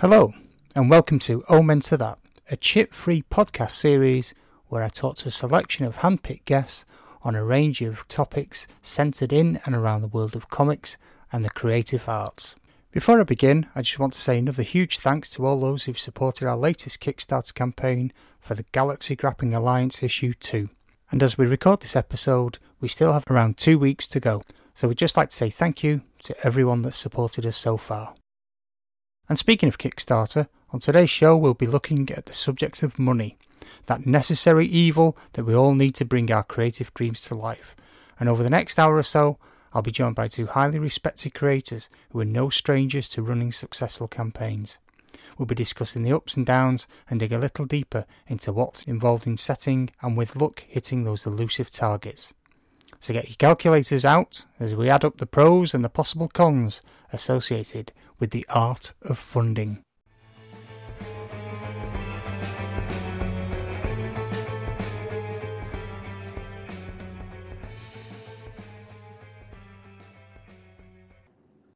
Hello, and welcome to oh Omen to That, a chip free podcast series where I talk to a selection of handpicked guests on a range of topics centered in and around the world of comics and the creative arts. Before I begin, I just want to say another huge thanks to all those who've supported our latest Kickstarter campaign for the Galaxy Grappling Alliance issue 2. And as we record this episode, we still have around two weeks to go. So we'd just like to say thank you to everyone that's supported us so far. And speaking of Kickstarter, on today's show we'll be looking at the subject of money, that necessary evil that we all need to bring our creative dreams to life. And over the next hour or so, I'll be joined by two highly respected creators who are no strangers to running successful campaigns. We'll be discussing the ups and downs and dig a little deeper into what's involved in setting and with luck hitting those elusive targets. So get your calculators out as we add up the pros and the possible cons associated with the art of funding.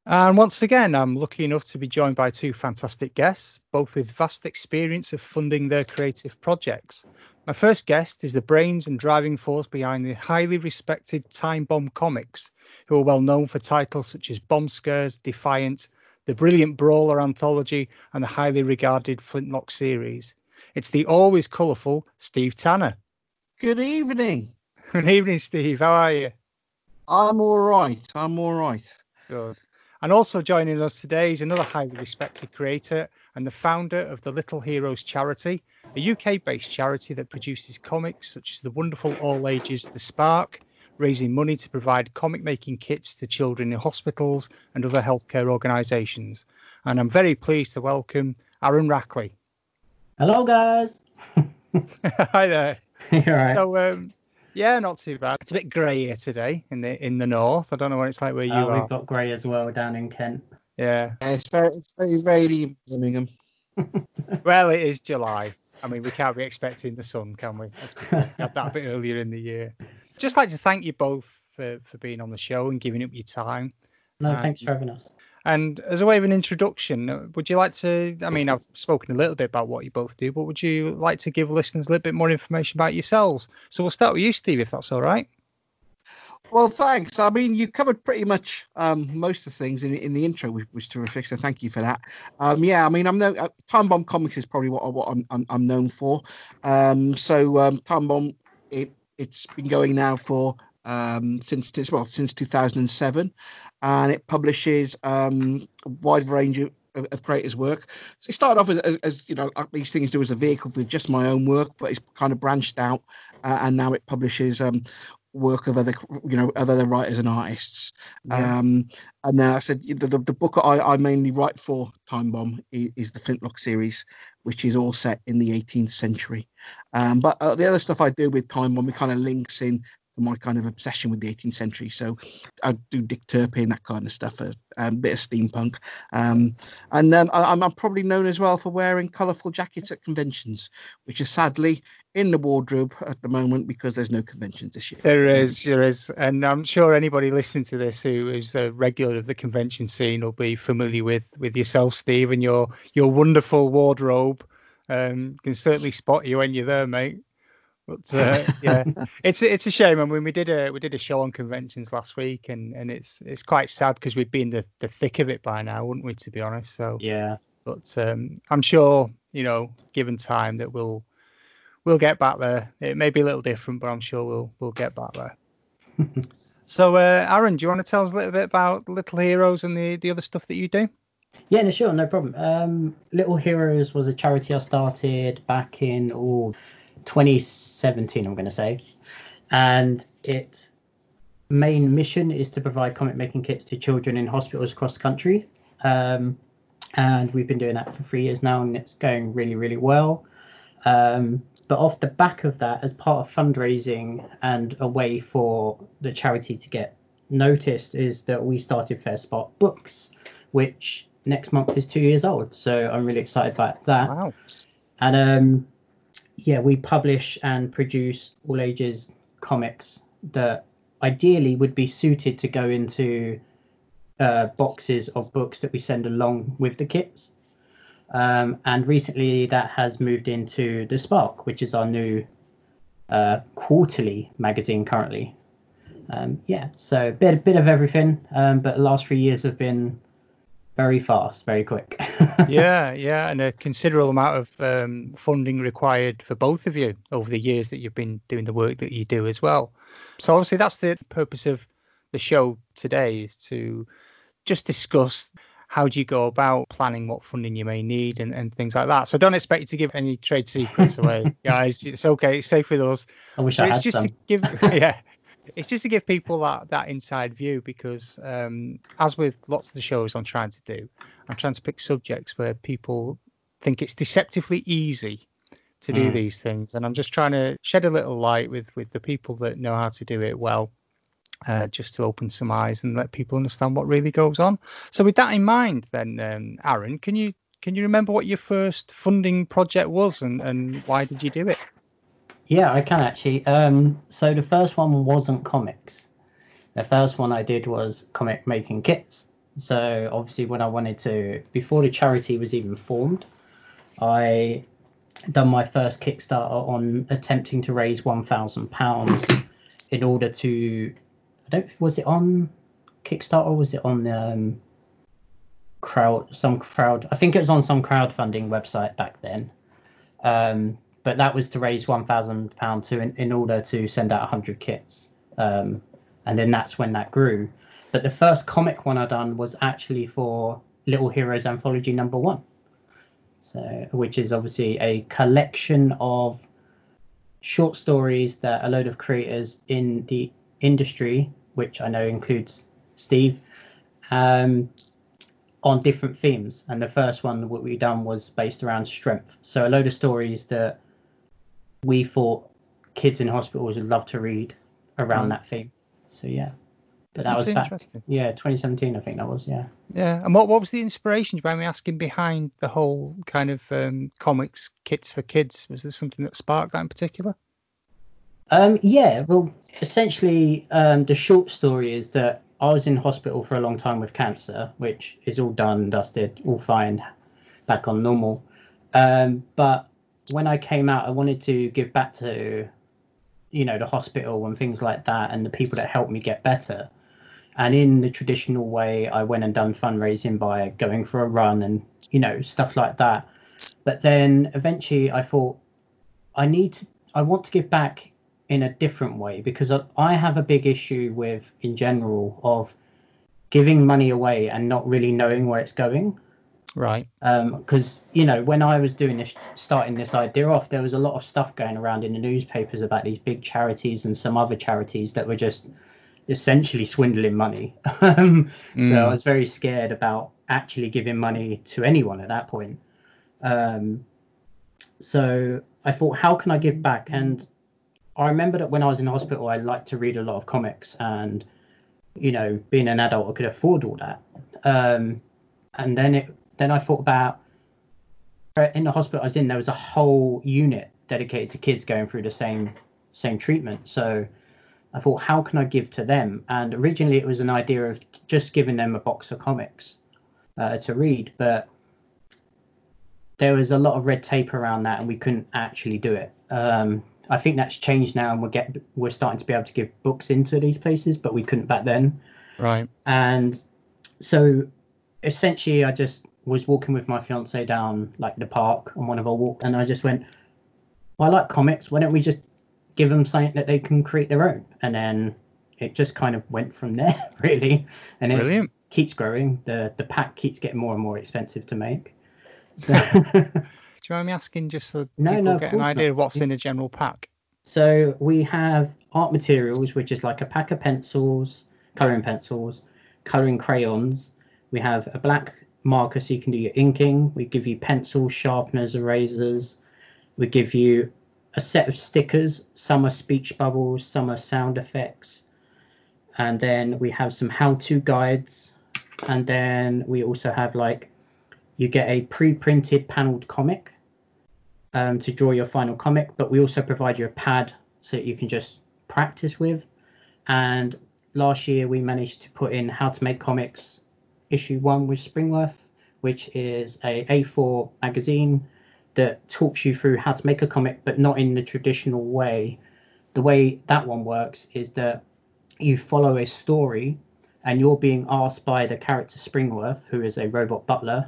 And once again, I'm lucky enough to be joined by two fantastic guests, both with vast experience of funding their creative projects. My first guest is the brains and driving force behind the highly respected Time Bomb comics, who are well known for titles such as Bomb Scares, Defiant, the brilliant Brawler anthology, and the highly regarded Flintlock series. It's the always colourful Steve Tanner. Good evening. Good evening, Steve. How are you? I'm all right. I'm all right. Good. And also joining us today is another highly respected creator and the founder of the Little Heroes charity, a UK based charity that produces comics such as the wonderful all ages The Spark, raising money to provide comic making kits to children in hospitals and other healthcare organisations. And I'm very pleased to welcome Aaron Rackley. Hello, guys. Hi there. You're right. So, um, yeah, not too bad. It's a bit grey here today in the in the north. I don't know what it's like where you Uh, are. we've got grey as well down in Kent. Yeah. Yeah, it's very, it's very rainy in Birmingham. Well, it is July. I mean, we can't be expecting the sun, can we? Let's be fair. We had that a bit earlier in the year. Just like to thank you both for, for being on the show and giving up your time. No, Um, thanks for having us. And as a way of an introduction, would you like to? I mean, I've spoken a little bit about what you both do, but would you like to give listeners a little bit more information about yourselves? So we'll start with you, Steve, if that's all right. Well, thanks. I mean, you covered pretty much um, most of the things in, in the intro, which was terrific. So thank you for that. Um, yeah, I mean, I'm no uh, Time Bomb Comics is probably what, what I'm, I'm, I'm known for. Um, so um, Time Bomb, it it's been going now for um, since well since 2007, and it publishes um, a wide range of, of, creators' work. So it started off as, as, you know these things do as a vehicle for just my own work, but it's kind of branched out, uh, and now it publishes um, work of other you know of other writers and artists. Yeah. Um, and then I said the, the, the book I, I mainly write for Time Bomb is, is the Flintlock series, which is all set in the 18th century. Um, but uh, the other stuff I do with Time Bomb, it kind of links in to my kind of obsession with the 18th century. So I do Dick Turpin, that kind of stuff, a, a bit of steampunk. Um, and then I, I'm, I'm probably known as well for wearing colourful jackets at conventions, which is sadly in the wardrobe at the moment because there's no conventions this year. There is, there is, and I'm sure anybody listening to this who is a regular of the convention scene will be familiar with with yourself, Steve, and your your wonderful wardrobe. Um, can certainly spot you when you're there, mate. But uh, yeah, it's it's a shame. I mean, we did a we did a show on conventions last week, and and it's it's quite sad because we'd be in the the thick of it by now, wouldn't we? To be honest, so Yeah. but um, I'm sure you know, given time, that we'll we'll get back there. It may be a little different, but I'm sure we'll we'll get back there. so, uh, Aaron, do you want to tell us a little bit about Little Heroes and the the other stuff that you do? Yeah, no, sure, no problem. Um, Little Heroes was a charity I started back in oh, 2017, I'm going to say. And its main mission is to provide comic making kits to children in hospitals across the country. Um, and we've been doing that for three years now, and it's going really, really well. Um, but off the back of that, as part of fundraising and a way for the charity to get noticed, is that we started Fair Spot Books, which next month is two years old. So I'm really excited about that. Wow. And um, yeah, we publish and produce all ages comics that ideally would be suited to go into uh, boxes of books that we send along with the kits. Um, and recently that has moved into the Spark, which is our new uh, quarterly magazine currently. Um, yeah, so a bit, bit of everything, um, but the last three years have been very fast, very quick. yeah, yeah, and a considerable amount of um, funding required for both of you over the years that you've been doing the work that you do as well. So obviously that's the purpose of the show today is to just discuss how do you go about planning what funding you may need and, and things like that. So don't expect you to give any trade secrets away, guys. It's okay, it's safe with us. I wish but I had it's just some. to give yeah it's just to give people that that inside view because um, as with lots of the shows I'm trying to do, I'm trying to pick subjects where people think it's deceptively easy to do mm. these things, and I'm just trying to shed a little light with with the people that know how to do it well. Uh, just to open some eyes and let people understand what really goes on. So, with that in mind, then, um, Aaron, can you can you remember what your first funding project was and, and why did you do it? Yeah, I can actually. Um, so the first one wasn't comics. The first one I did was comic making kits. So obviously, when I wanted to, before the charity was even formed, I done my first Kickstarter on attempting to raise one thousand pounds in order to. I don't. Was it on Kickstarter? or Was it on um, crowd? Some crowd. I think it was on some crowdfunding website back then. Um, but that was to raise one thousand pound to in, in, order to send out hundred kits, um, and then that's when that grew. But the first comic one I done was actually for Little Heroes Anthology number one, so which is obviously a collection of short stories that a load of creators in the industry, which I know includes Steve, um, on different themes. And the first one what we done was based around strength. So a load of stories that we thought kids in hospitals would love to read around mm. that theme. So yeah. But that That's was interesting. Back, yeah, 2017, I think that was. Yeah. Yeah, and what what was the inspiration? behind me asking behind the whole kind of um, comics kits for kids? Was there something that sparked that in particular? Um, yeah, well, essentially, um, the short story is that I was in hospital for a long time with cancer, which is all done, dusted, all fine, back on normal. Um, but when I came out, I wanted to give back to, you know, the hospital and things like that, and the people that helped me get better. And in the traditional way, I went and done fundraising by going for a run and you know stuff like that. But then eventually, I thought I need to, I want to give back in a different way because I have a big issue with, in general, of giving money away and not really knowing where it's going. Right. Because um, you know, when I was doing this, starting this idea off, there was a lot of stuff going around in the newspapers about these big charities and some other charities that were just essentially swindling money. um, mm. So I was very scared about actually giving money to anyone at that point. Um, so I thought, how can I give back? And I remember that when I was in hospital, I liked to read a lot of comics, and you know, being an adult, I could afford all that. Um, and then it then I thought about in the hospital I was in, there was a whole unit dedicated to kids going through the same same treatment. So I thought, how can I give to them? And originally it was an idea of just giving them a box of comics uh, to read, but there was a lot of red tape around that, and we couldn't actually do it. Um, I think that's changed now, and we're get we're starting to be able to give books into these places, but we couldn't back then. Right. And so essentially, I just was walking with my fiance down like the park on one of our walks, and I just went, well, I like comics. Why don't we just give them something that they can create their own? And then it just kind of went from there, really. And it Brilliant. keeps growing. The the pack keeps getting more and more expensive to make. So Do you mind me asking just so no, people no, get an idea not. of what's in a general pack? So we have art materials, which is like a pack of pencils, coloring pencils, coloring crayons. We have a black marker so you can do your inking. We give you pencils, sharpeners, erasers. We give you a set of stickers. Some are speech bubbles, some are sound effects. And then we have some how-to guides. And then we also have like you get a pre-printed paneled comic um, to draw your final comic, but we also provide you a pad so that you can just practice with. And last year we managed to put in how to make comics issue one with Springworth, which is a A4 magazine that talks you through how to make a comic, but not in the traditional way. The way that one works is that you follow a story and you're being asked by the character Springworth, who is a robot butler,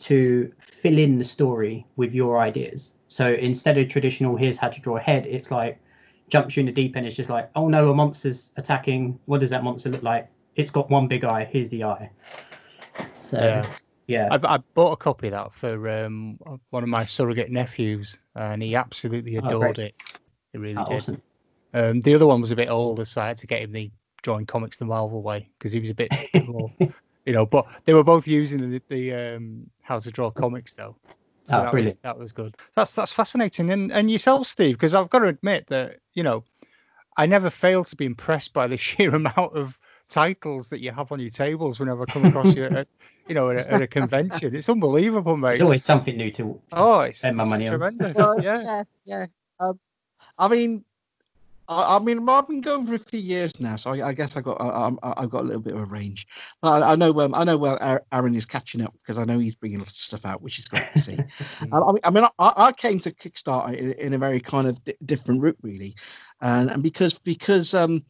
to fill in the story with your ideas. So instead of traditional, here's how to draw a head, it's like jumps you in the deep end. It's just like, oh no, a monster's attacking. What does that monster look like? It's got one big eye. Here's the eye. So yeah, yeah. I, I bought a copy of that for um, one of my surrogate nephews, and he absolutely oh, adored oh, it. He really oh, did. Awesome. Um, the other one was a bit older, so I had to get him the drawing comics the Marvel way because he was a bit more, you know. But they were both using the, the um, how to draw comics though. So oh, that brilliant. was that was good. That's that's fascinating. And and yourself, Steve, because I've got to admit that you know, I never fail to be impressed by the sheer amount of titles that you have on your tables whenever I come across you at, you know, at a, at a, convention. It's unbelievable, mate. There's always something new to oh, it's, spend my money it's on. Tremendous. yeah, yeah, yeah. Um, I mean, I, I, mean, I've been going for a few years now, so I, I guess I got I, have got a little bit of a range. But I, I know um, I know where Aaron is catching up because I know he's bringing lots of stuff out, which is great to see. I, I mean, I, came to Kickstarter in, in a very kind of different route, really, and, and because because um,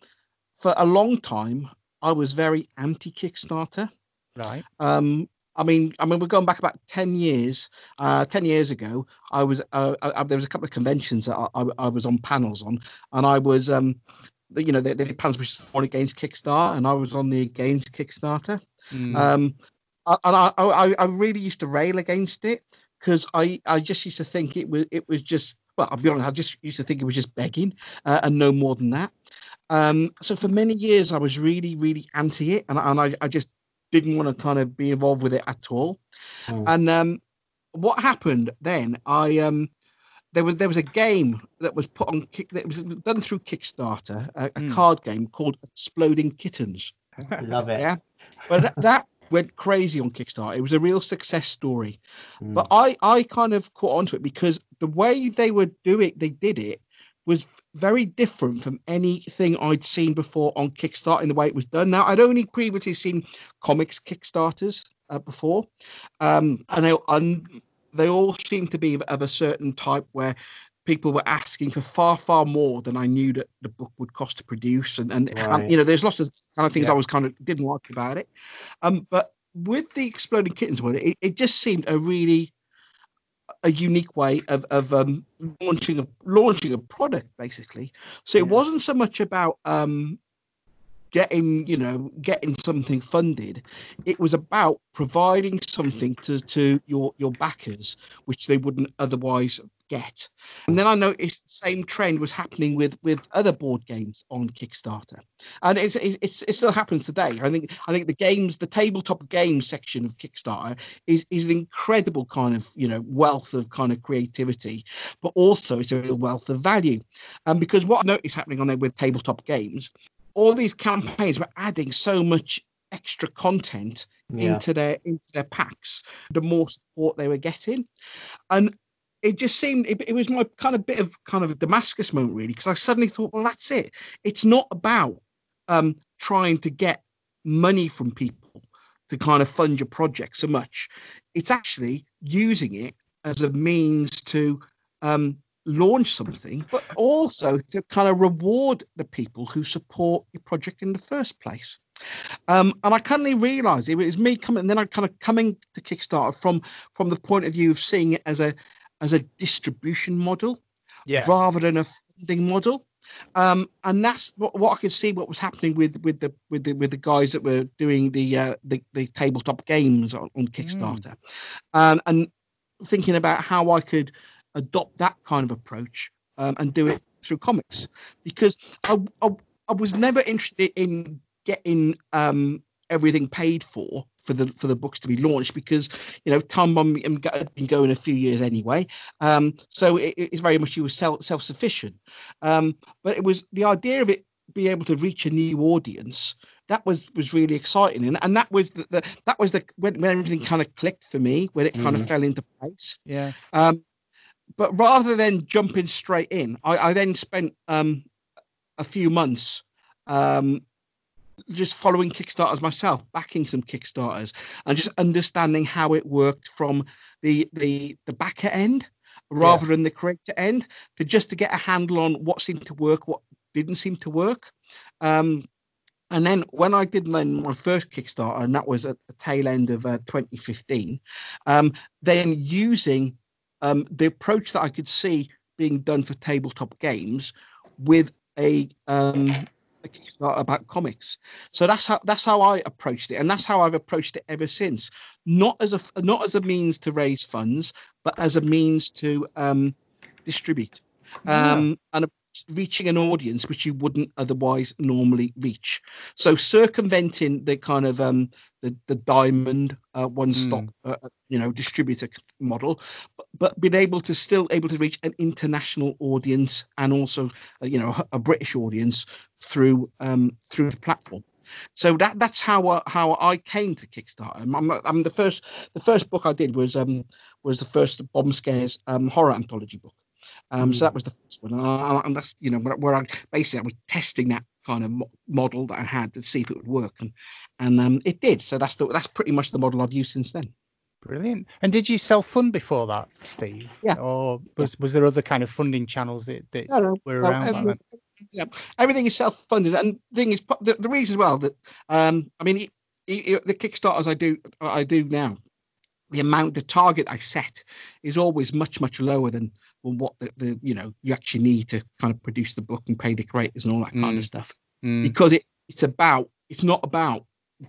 for a long time I was very anti Kickstarter. Right. Um, I mean, I mean, we're going back about ten years. Uh, ten years ago, I was uh, I, there was a couple of conventions that I, I, I, was on panels on, and I was, um, you know, they, they did panels which is for against Kickstarter, and I was on the against Kickstarter. Mm. Um, and I, I, I really used to rail against it because I, I just used to think it was it was just well, I'll be honest, I just used to think it was just begging uh, and no more than that. Um, so for many years, I was really, really anti it, and, and I, I just didn't want to kind of be involved with it at all. Mm. And um, what happened then? I um, there was there was a game that was put on kick that was done through Kickstarter, a, a mm. card game called Exploding Kittens. Love it. Yeah, but that, that went crazy on Kickstarter. It was a real success story. Mm. But I I kind of caught onto it because the way they were doing they did it was very different from anything I'd seen before on Kickstarter in the way it was done. Now, I'd only previously seen comics Kickstarters uh, before, um, and, they, and they all seemed to be of, of a certain type where people were asking for far far more than I knew that the book would cost to produce and and, right. and you know there's lots of kind of things yeah. I was kind of didn't like about it um but with the exploding kittens one it, it just seemed a really a unique way of, of um, launching a launching a product basically. So it wasn't so much about um, getting you know getting something funded it was about providing mm-hmm. something to to your your backers which they wouldn't otherwise get. And then i noticed the same trend was happening with with other board games on kickstarter. And it's, it's it still happens today. I think i think the games the tabletop games section of kickstarter is is an incredible kind of you know wealth of kind of creativity but also it's a real wealth of value. And because what i noticed happening on there with tabletop games all these campaigns were adding so much extra content yeah. into their into their packs the more support they were getting. And it just seemed it, it was my kind of bit of kind of a damascus moment really because i suddenly thought well that's it. It's not about um, trying to get money from people to kind of fund your project so much. It's actually using it as a means to um, launch something, but also to kind of reward the people who support your project in the first place. Um, and I kind of realised it was me coming, and then I kind of coming to Kickstarter from from the point of view of seeing it as a as a distribution model yeah. rather than a funding model. Um, and that's what, what, I could see what was happening with with the with the with the guys that were doing the uh, the, the tabletop games on, on Kickstarter, mm. um, and thinking about how I could adopt that kind of approach um, and do it through comics. Because I, I, I was never interested in getting um, everything paid for for the for the books to be launched because you know Time Bomb had been going a few years anyway, um, so it, it's very much you were self self sufficient. Um, but it was the idea of it being able to reach a new audience that was was really exciting. And, and that was the, the that was the when, when everything kind of clicked for me when it kind mm. of fell into place. Yeah. Um but rather than jumping straight in, I, I then spent um, a few months um, just following Kickstarters myself, backing some Kickstarters, and just understanding how it worked from the the the backer end rather yeah. than the creator end, to just to get a handle on what seemed to work, what didn't seem to work. Um, and then when I did my, my first Kickstarter, and that was at the tail end of uh, 2015, um, then using um, the approach that I could see being done for tabletop games with a um, a Kickstarter about comics. So that's how that's how I approached it, and that's how I've approached it ever since. Not as a not as a means to raise funds, but as a means to um, distribute. Um, and reaching an audience which you wouldn't otherwise normally reach. So circumventing the kind of um, the the diamond uh, one stop mm. uh, uh, you know distributor model, but, but being able to still able to reach an international audience and also uh, you know a British audience through um, through the platform. So that that's how uh, how I came to Kickstarter. I'm, I'm, I'm, the first the first book I did was um was the first bomb scares um, horror anthology book. Um, mm. So that was the first one, and, I, and that's you know where, where, I basically I was testing that kind of mo- model that I had to see if it would work, and and um, it did. So that's the that's pretty much the model I've used since then. Brilliant. And did you self fund before that, Steve? Yeah. Or was was there other kind of funding channels that, that no, no, were around? Everything, yeah, everything is self funded, and the thing is the, the reason as well that um, I mean it, it, the Kickstarters I do I do now the amount the target I set is always much much lower than what the, the you know you actually need to kind of produce the book and pay the creators and all that mm. kind of mm. stuff mm. because it, it's about it's not about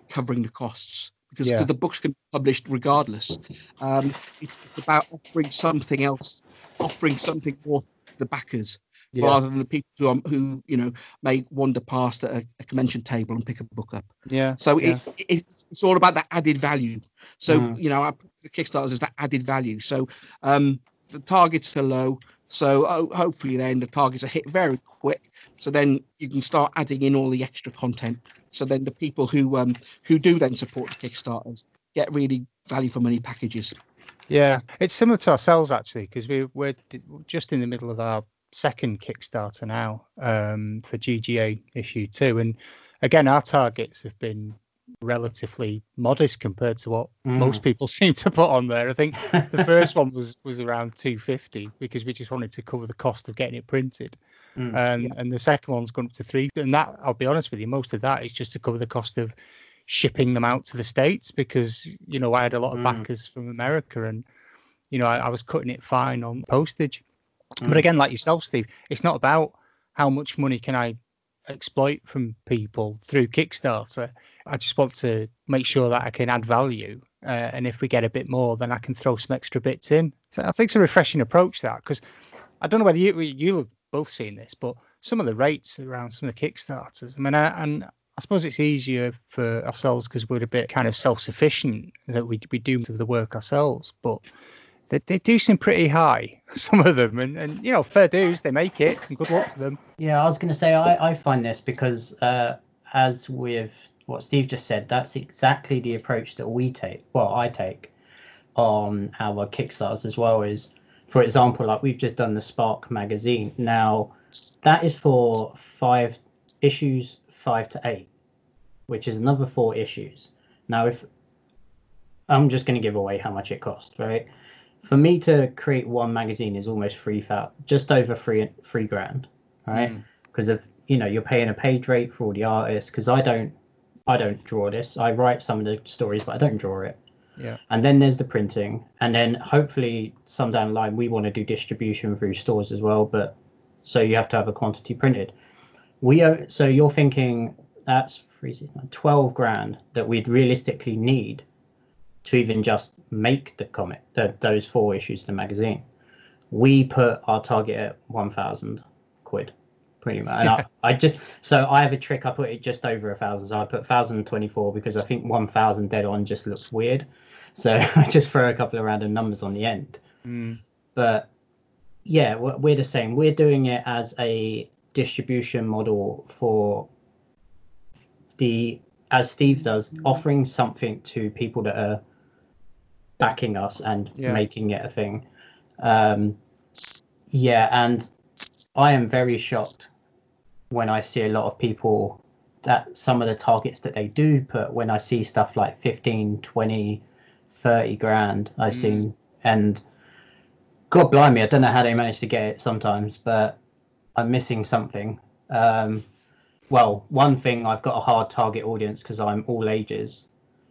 covering the costs because yeah. the books can be published regardless um, it's, it's about offering something else offering something more to the backers yeah. rather than the people who um, who you know may wander past a, a, convention table and pick a book up. Yeah. So yeah. It, it, it's all about that added value. So mm. you know, the Kickstarters is that added value. So um, the targets are low. So oh, hopefully then the targets are hit very quick. So then you can start adding in all the extra content. So then the people who um who do then support the Kickstarters get really value for money packages. Yeah, it's similar to ourselves actually because we we're just in the middle of our second Kickstarter now um, for GGA issue two, and again our targets have been relatively modest compared to what mm. most people seem to put on there. I think the first one was was around 250 because we just wanted to cover the cost of getting it printed, mm, and yeah. and the second one's gone up to three. And that I'll be honest with you, most of that is just to cover the cost of shipping them out to the states because you know I had a lot of mm. backers from America and you know I, I was cutting it fine on postage. Mm. But again, like yourself, Steve, it's not about how much money can I exploit from people through Kickstarter. I just want to make sure that I can add value. Uh, and if we get a bit more, then I can throw some extra bits in. So I think it's a refreshing approach that because I don't know whether you you've both seen this, but some of the rates around some of the Kickstarters. I mean, I, and I suppose it's easier for ourselves because we're a bit kind of self-sufficient that we we do the work ourselves, but they, they do seem pretty high, some of them, and, and you know, fair dues, they make it, and good luck to them. Yeah, I was going to say, I, I find this because, uh, as with what Steve just said, that's exactly the approach that we take, well, I take on our Kickstarters as well. Is, for example, like we've just done the Spark magazine. Now, that is for five issues, five to eight, which is another four issues. Now, if I'm just going to give away how much it cost, right? For me to create one magazine is almost free thousand, just over three three grand, right? Because mm. of you know you're paying a page rate for all the artists. Because I don't I don't draw this. I write some of the stories, but I don't draw it. Yeah. And then there's the printing, and then hopefully some down the line we want to do distribution through stores as well. But so you have to have a quantity printed. We are, so you're thinking that's 12 grand that we'd realistically need to even just make the comic, the, those four issues of the magazine. We put our target at 1,000 quid, pretty much. And I, I, just, so I have a trick, I put it just over a thousand. So I put 1,024 because I think 1,000 dead on just looks weird. So I just throw a couple of random numbers on the end. Mm. But yeah, we're the same. We're doing it as a distribution model for the as Steve does, offering something to people that are backing us and yeah. making it a thing. Um, yeah, and I am very shocked when I see a lot of people that some of the targets that they do put when I see stuff like 15, 20, 30 grand, I've Mm. seen, and God blimey, I don't know how they manage to get it sometimes, but I'm missing something. Um, well, one thing, I've got a hard target audience because I'm all ages,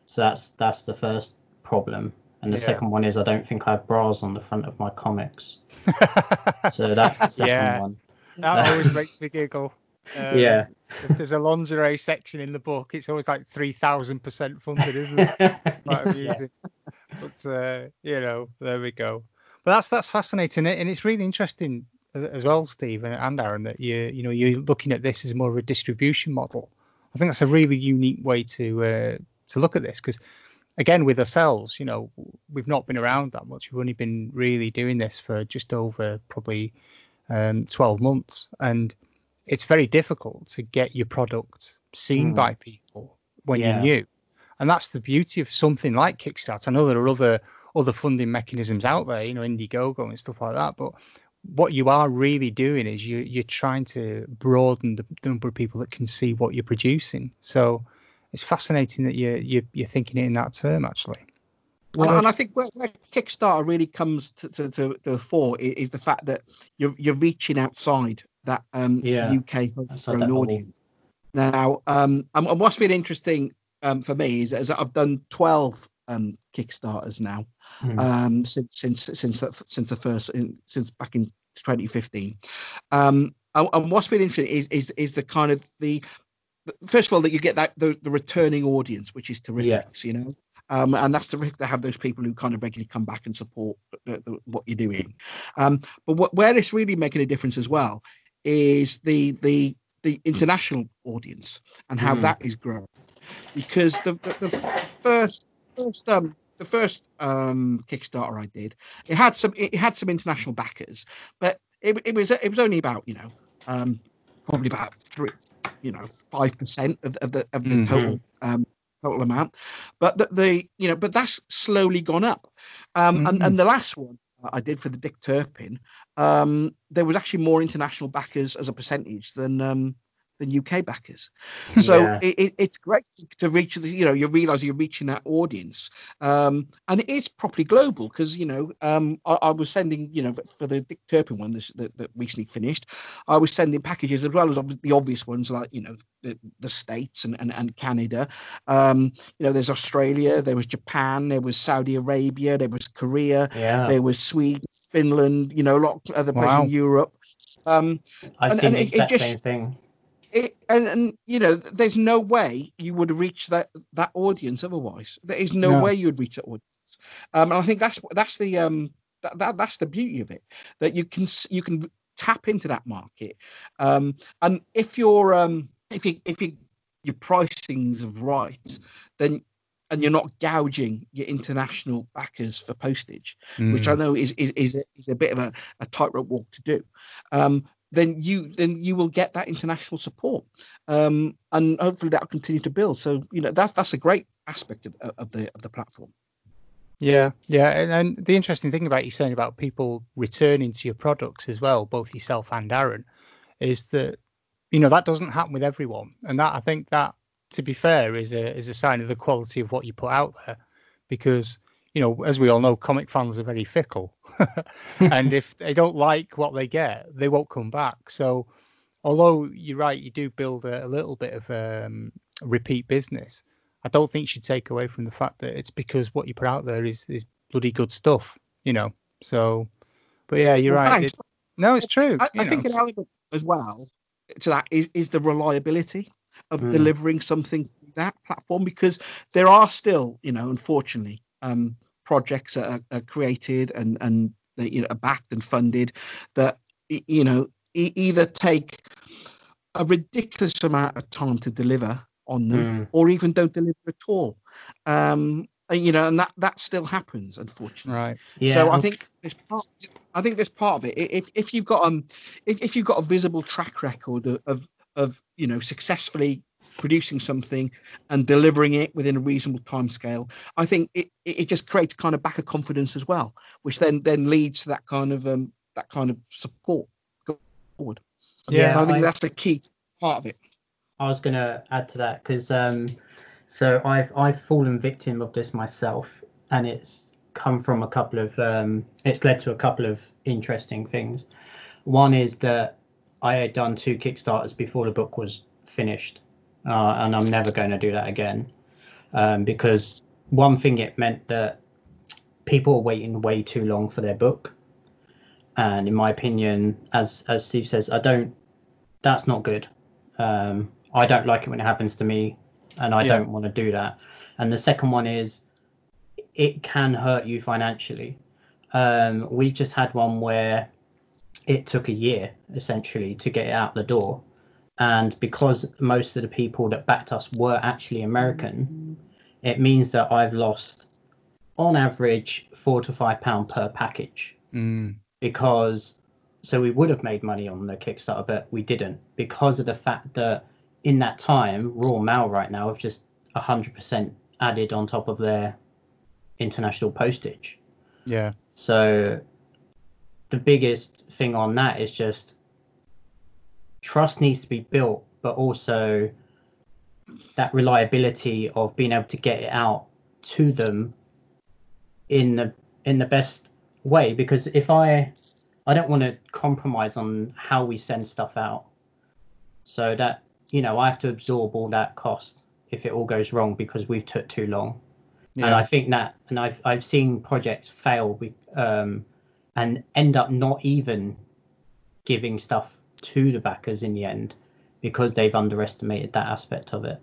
so that's that's the first problem. And the Yeah. second one is I don't think I have bras on the front of my comics, so that's the second Yeah. one. that always makes me giggle. Um, yeah. If there's a lingerie section in the book, it's always like three thousand percent funded, isn't it? Quite Yeah. But uh, you know, there we go. But that's that's fascinating, and it's really interesting uh, as well, Steve and- and Aaron, that you you know you're looking at this as more of a distribution model. I think that's a really unique way to uh, to look at this because again with ourselves, you know, we've not been around that much. We've only been really doing this for just over probably um, 12 months, and it's very difficult to get your product seen Mm. by people when Yeah. you're new. And that's the beauty of something like Kickstarter. I know there are other other funding mechanisms out there, you know, Indiegogo and stuff like that. But what you are really doing is you you're trying to broaden the number of people that can see what you're producing. So it's fascinating that you're you're, you're thinking it in that term actually. And, and I think where, where Kickstarter really comes to, to, to, to the fore is the fact that you're you're reaching outside that um, Yeah. UK Outside own that bubble. audience. Now, um, and and what's been interesting um, for me is, is that I've done 12 um, Kickstarters now Hmm. um, since since since the, since the first in, since back in 2015. Um, and, and what's been interesting is is is the kind of the first of all that you get that the, the returning audience, which is terrific. Yeah. You know. Um, and that's terrific to have those people who kind of regularly come back and support the, the, what you're doing. Um, but what, where it's really making a difference as well is the the the international audience and how Mhm. that is growing because the, the, the first first um the first um kickstarter i did it had some it had some international backers but it, it was it was only about you know um probably about three you know five percent of, of the of the Mhm. total um total amount but the, the you know but that's slowly gone up um and, Mhm. and the last one i did for the dick turpin um there was actually more international backers as a percentage than um than uk backers so Yeah. it, it, it's great to reach the you know you realize you're reaching that audience um and it is properly global because you know um I, I was sending you know for the dick turpin one this, that, that recently finished i was sending packages as well as the obvious ones like you know the, the states and, and and canada um you know there's australia there was japan there was saudi arabia there was korea yeah. there was sweden finland you know a lot of other places Wow. in europe um I've and- seen and the it- it just- same thing. It, and, and you know there's no way you would reach that that audience otherwise there is no, No. way you would reach that audience um and i think that's that's the um that, that that's the beauty of it that you can you can tap into that market um and if you're um if you if you your pricing's right then and you're not gouging your international backers for postage which I Mm. know is is is a, is a bit of a, a tightrope walk to do, um, then you then you will get that international support, um, and hopefully that will continue to build. So you know that's that's a great aspect of, of the of the platform. Yeah, yeah, and, and the interesting thing about you saying about people returning to your products as well, both yourself and Aaron, is that you know that doesn't happen with everyone, and that I think that, to be fair, is a is a sign of the quality of what you put out there, because you know, as we all know, comic fans are very fickle, and if they don't like what they get, they won't come back. So, although you're right, you do build a, a little bit of um, repeat business. I don't think you should take away from the fact that it's because what you put out there is is bloody good stuff, you know. So, but yeah, you're Well, right. It- no, it's true. I, I think an element as well to that is is the reliability of Mm. delivering something that platform because there are still you know unfortunately um, projects are, are created and and that, you know are backed and funded that you know e- either take a ridiculous amount of time to deliver on them Mm. or even don't deliver at all um and, you know and that that still happens unfortunately right. Yeah. so I think this part. I think this part of it. If if you've got um, if, if you've got a visible track record of, of of you know successfully producing something and delivering it within a reasonable time scale, I think it, it just creates kind of back of confidence as well, which then then leads to that kind of um that kind of support going forward. Yeah, I think I- that's a key part of it. I was going to add to that because um, so I've I've fallen victim of this myself, and it's come from a couple of um, it's led to a couple of interesting things. One is that I had done two Kickstarters before the book was finished, uh, and I'm never going to do that again um, because one thing it meant that people are waiting way too long for their book, and in my opinion, as as Steve says, I don't. That's not good. Um, I don't like it when it happens to me, and I Yeah. don't want to do that. And the second one is, it can hurt you financially. Um, we've just had one where it took a year essentially to get it out the door, and because most of the people that backed us were actually American, it means that I've lost, on average, four to five pound per package Mm. because so we would have made money on the Kickstarter, but we didn't because of the fact that in that time, Royal Mail right now have just 100% added on top of their international postage. Yeah. So the biggest thing on that is just trust needs to be built, but also that reliability of being able to get it out to them in the in the best way. Because if I I don't want to compromise on how we send stuff out, so that you know I have to absorb all that cost if it all goes wrong because we've took too long. And I think that, and I've I've seen projects fail um, and end up not even giving stuff to the backers in the end because they've underestimated that aspect of it.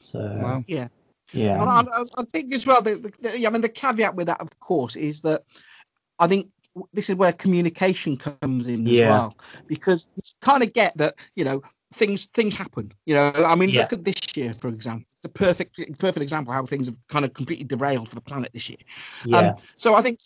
So Wow. Yeah. yeah, And I, I, I think as well, the, the, the, I mean, the caveat with that, of course, is that I think this is where communication comes in as well, because you kind of get that, you know, things things happen. You know, I mean, Yeah. look at this year, for example. It's a perfect perfect example how things have kind of completely derailed for the planet this year. yeah, Um, so I think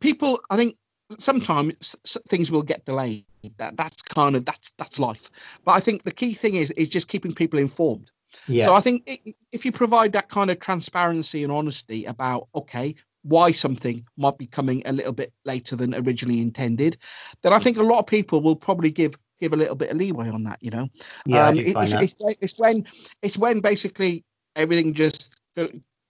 people, I think sometimes s- s- things will get delayed. That that's kind of that's that's life. But I think the key thing is is just keeping people informed. yeah, So I think i- if you provide that kind of transparency and honesty about okay why something might be coming a little bit later than originally intended, then I think a lot of people will probably give give a little bit of leeway on that. You know, yeah. Um, it- it's, it's, when- it's when it's when basically everything just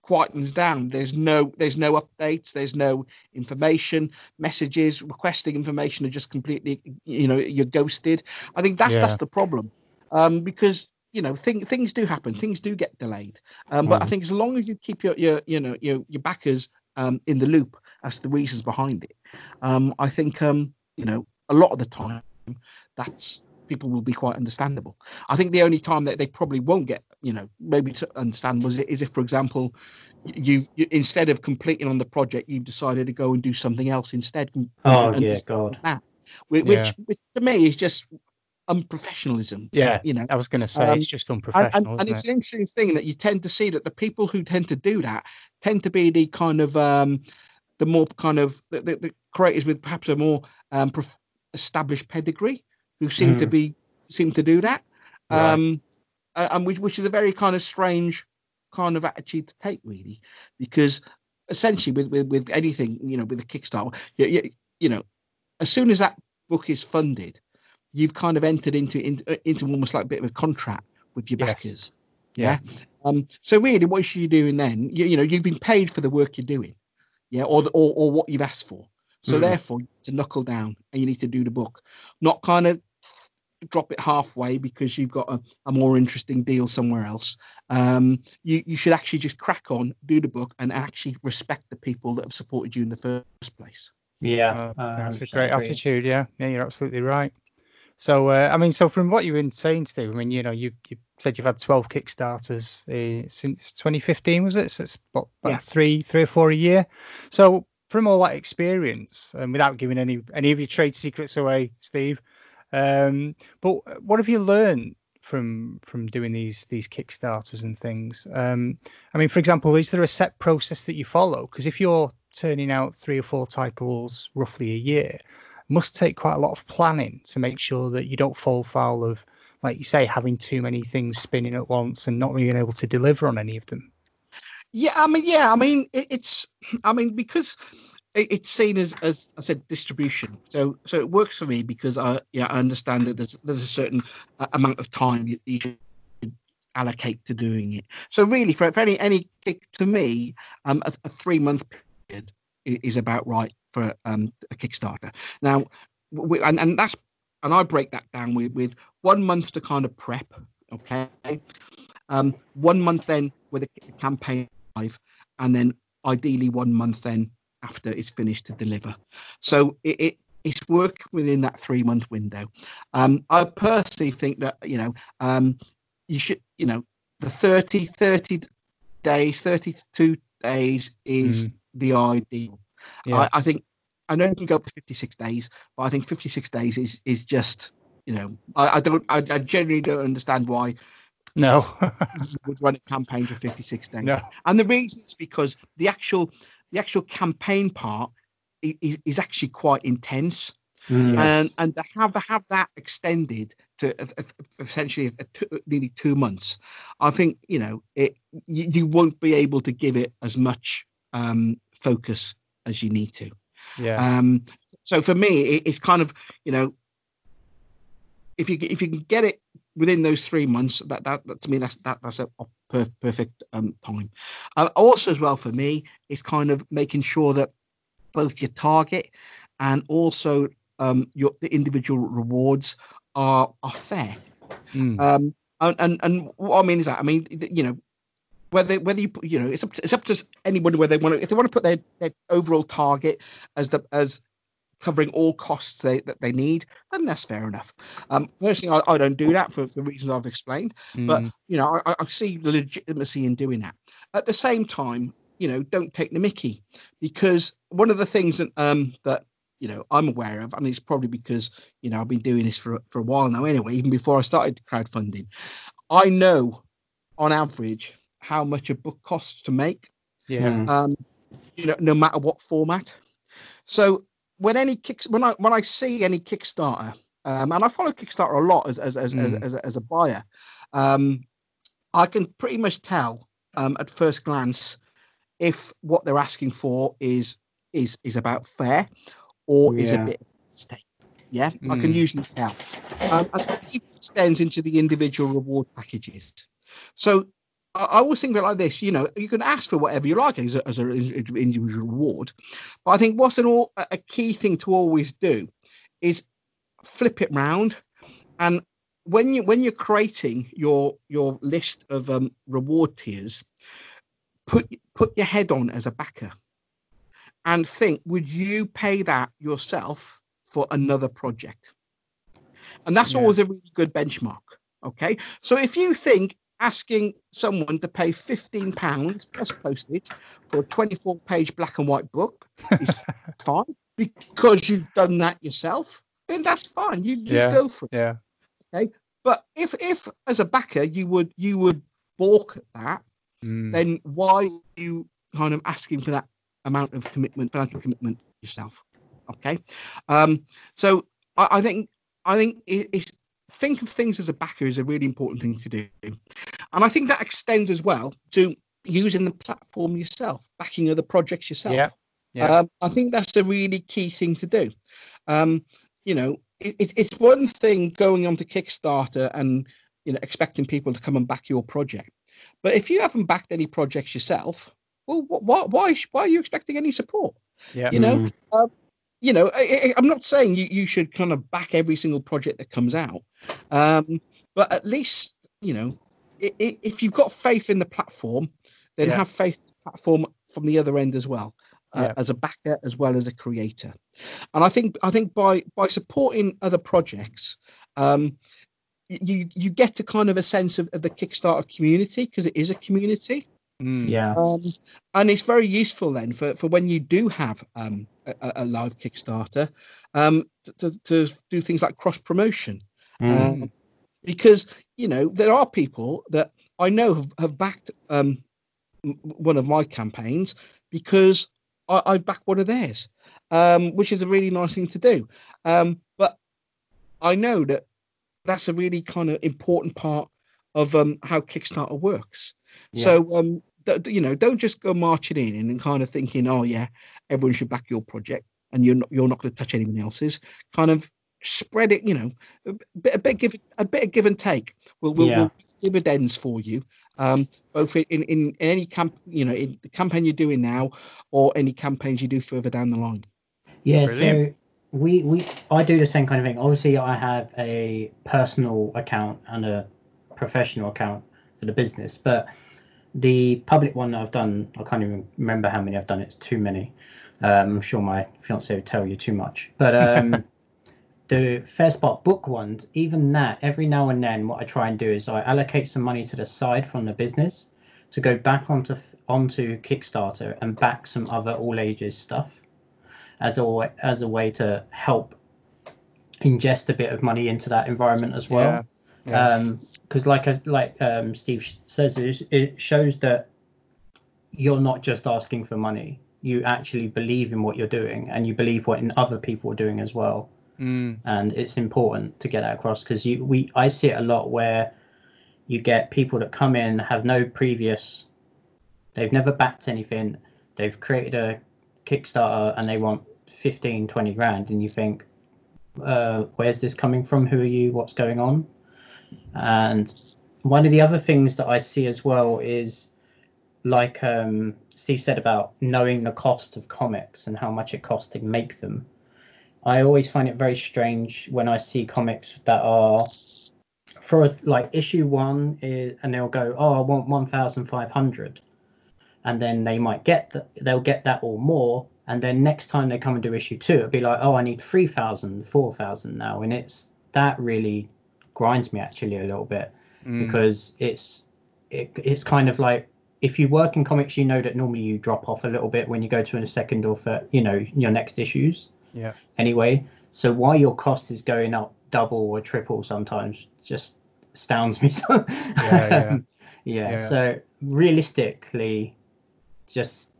quietens down. There's no there's no updates. There's no information. Messages requesting information are just completely you know you're ghosted. I think that's Yeah. that's the problem um, because you know thing, things do happen. Things do get delayed. Um, But I Mm. think as long as you keep your your you know your your backers um, in the loop as to the reasons behind it, um, I think um, you know a lot of the time that's people will be quite understandable. I think the only time that they probably won't get, you know, maybe to understand was is if, for example, you, you instead of completing on the project, you've decided to go and do something else instead. oh and- yeah, God, which, Yeah. which, which to me is just unprofessionalism. Yeah. You know, I was going to say Um, it's just unprofessional, and, and isn't it's it? an interesting thing that you tend to see that the people who tend to do that tend to be the kind of um, the more kind of the, the, the creators with perhaps a more um, prof- established pedigree who seem to Mhm. be seem to do that, Right. um, and which, which is a very kind of strange kind of attitude to take, really, because essentially with with, with anything, you know, with a Kickstarter, you, you, you know, as soon as that book is funded, you've kind of entered into into, into almost like a bit of a contract with your Yes. backers. Yeah. Um. So really, what you doing then, you, you know, you've been paid for the work you're doing, yeah, or or, or what you've asked for. So Mhm. therefore, to knuckle down and you need to do the book, not kind of drop it halfway because you've got a, a more interesting deal somewhere else. Um, you you should actually just crack on, do the book, and actually respect the people that have supported you in the first place. yeah, Uh, that's a great attitude. Yeah, yeah, you're absolutely right. So, uh, I mean, so from what you've been saying, Steve, I mean, you know, you, you said you've had 12 Kickstarters uh, since 2015, was it? So it's about, about Yeah. three, three or four a year. So, from all that experience, and without giving any any of your trade secrets away, Steve, um, but what have you learned from from doing these these Kickstarters and things? Um, I mean, for example, is there a set process that you follow? Because if you're turning out three or four titles roughly a year, must take quite a lot of planning to make sure that you don't fall foul of, like you say, having too many things spinning at once and not being able to deliver on any of them. Yeah, I mean, yeah, I mean, it, it's, I mean, because it's seen as, as I said, distribution. So so it works for me because I yeah I understand that there's there's a certain uh, amount of time you, you should allocate to doing it. So really, for, for any any to me, um, a, a three month period is about right for um, a Kickstarter. Now, we, and and that's and I break that down with with one month to kind of prep. Okay, um, one month then with a campaign live, and then ideally one month then after it's finished to deliver. So it, it it's work within that three month window. Um, I personally think that you know um, you should you know the 30 30 days 32 days is mm. the ideal. Yeah. I, I, think I know you can go up to 56 days, but I think 56 days is is just you know I, I don't I, I genuinely don't understand why no would run a campaign for 56 days. No. And the reason is because the actual the actual campaign part is, is actually quite intense. Mm. And and to have have that extended to essentially nearly two months, I think you know it. You, you won't be able to give it as much um, focus as you need to. Yeah. Um, so for me, it, it's kind of you know, if you if you can get it within those three months, that that, that to me that's that that's a, a perfect um, time. Uh, also, as well for me, is kind of making sure that both your target and also um, your the individual rewards are are fair. Mm. Um, and, and and what I mean is that I mean you know whether whether you you know it's up to, it's up to anybody whether they want to if they want to put their, their overall target as the as covering all costs they, that they need, then that's fair enough. Um, personally, I, I don't do that for the reasons I've explained, mm. but you know I, I see the legitimacy in doing that. At the same time, you know, don't take the Mickey because one of the things that um, that you know I'm aware of, and it's probably because you know I've been doing this for for a while now anyway, even before I started crowdfunding. I know on average how much a book costs to make. Yeah. Hmm. Um, you know, no matter what format. So when any kicks when I when I see any Kickstarter, um, and I follow Kickstarter a lot as as as, mm. as, as, as, a buyer, um, I can pretty much tell um, at first glance if what they're asking for is is is about fair or yeah. is a bit mistake. Yeah, mm. I can mm. usually tell. Um, and that extends into the individual reward packages. So I, always think of it like this. You know, you can ask for whatever you like as, a, as an individual reward, but I think what's an all, a key thing to always do is flip it round, and when you when you're creating your your list of um, reward tiers, put put your head on as a backer, and think: Would you pay that yourself for another project? And that's yeah. always a really good benchmark. Okay, so if you think asking someone to pay fifteen pounds plus postage for a twenty-four page black and white book is fine because you've done that yourself. Then that's fine. You, you yeah. go for it. Yeah. Okay. But if if as a backer you would you would balk at that, mm. then why are you kind of asking for that amount of commitment, financial commitment yourself? Okay. Um. So I, I think I think it, it's think of things as a backer is a really important thing to do. And I think that extends as well to using the platform yourself, backing other projects yourself. Yeah. yeah. Um, I think that's a really key thing to do. Um, you know, it, it, it's one thing going on to Kickstarter and you know expecting people to come and back your project, but if you haven't backed any projects yourself, well, why why why are you expecting any support? Yeah. You know, mm. um, you know, I, am not saying you, you should kind of back every single project that comes out, um, but at least you know if you've got faith in the platform, then yeah. have faith in the platform from the other end as well, uh, yeah. as a backer as well as a creator. And I think I think by by supporting other projects, um, you you get to kind of a sense of, of the Kickstarter community because it is a community. Mm. Yeah. Um, and it's very useful then for, for when you do have um, a, a, live Kickstarter um, to, to, do things like cross promotion. Mm. Um, because, you know, there are people that I know have, have backed um, one of my campaigns because I, I backed one of theirs, um, which is a really nice thing to do. but I know that that's a really kind of important part of how Kickstarter works. Yeah. So th- you know, don't just go marching in and kind of thinking, oh yeah, everyone should back your project, and you're not you're not going to touch anyone else's. Kind of spread it, you know, a bit, a bit give a bit of give and take. Will will, Yeah. will dividends for you, um, both in, in in any camp, you know, in the campaign you're doing now, or any campaigns you do further down the line. Yeah, Brilliant. so we we I do the same kind of thing. Obviously, I have a personal account and a professional account for the business, but the public one that I've done, I can't even remember how many I've done. It's too many. Um, I'm sure my fiance would tell you too much, but um, the Fair Spot book ones, even that, every now and then, what I try and do is I allocate some money to the side from the business to go back onto onto Kickstarter and back some other all ages stuff as a as a way to help ingest a bit of money into that environment as well. Yeah. Because like I- like um, Steve says, it, it shows that you're not just asking for money. You actually believe in what you're doing, and you believe what in other people are doing as well. Mm, And it's important to get that across because you we I see it a lot where you get people that come in have no previous, they've never backed anything, they've created a Kickstarter and they want 15, 20 grand, and you think, uh, where's this coming from? Who are you? What's going on? And one of the other things that I see as well is like um, Steve said about knowing the cost of comics and how much it costs to make them. I always find it very strange when I see comics that are for like issue one is, and they'll go, oh, I want one thousand five hundred, and then they might get that, they'll get that or more, and then next time they come and do issue two, it'll be like, oh, I need 3,000, 4,000 now, and it's that really grinds me actually a little bit mm, because it's it, it's kind of like if you work in comics, you know that normally you drop off a little bit when you go to a second or third, you know, your next issues yeah. anyway. So why your cost is going up double or triple sometimes just astounds me. So, yeah. yeah. Yeah. So realistically, just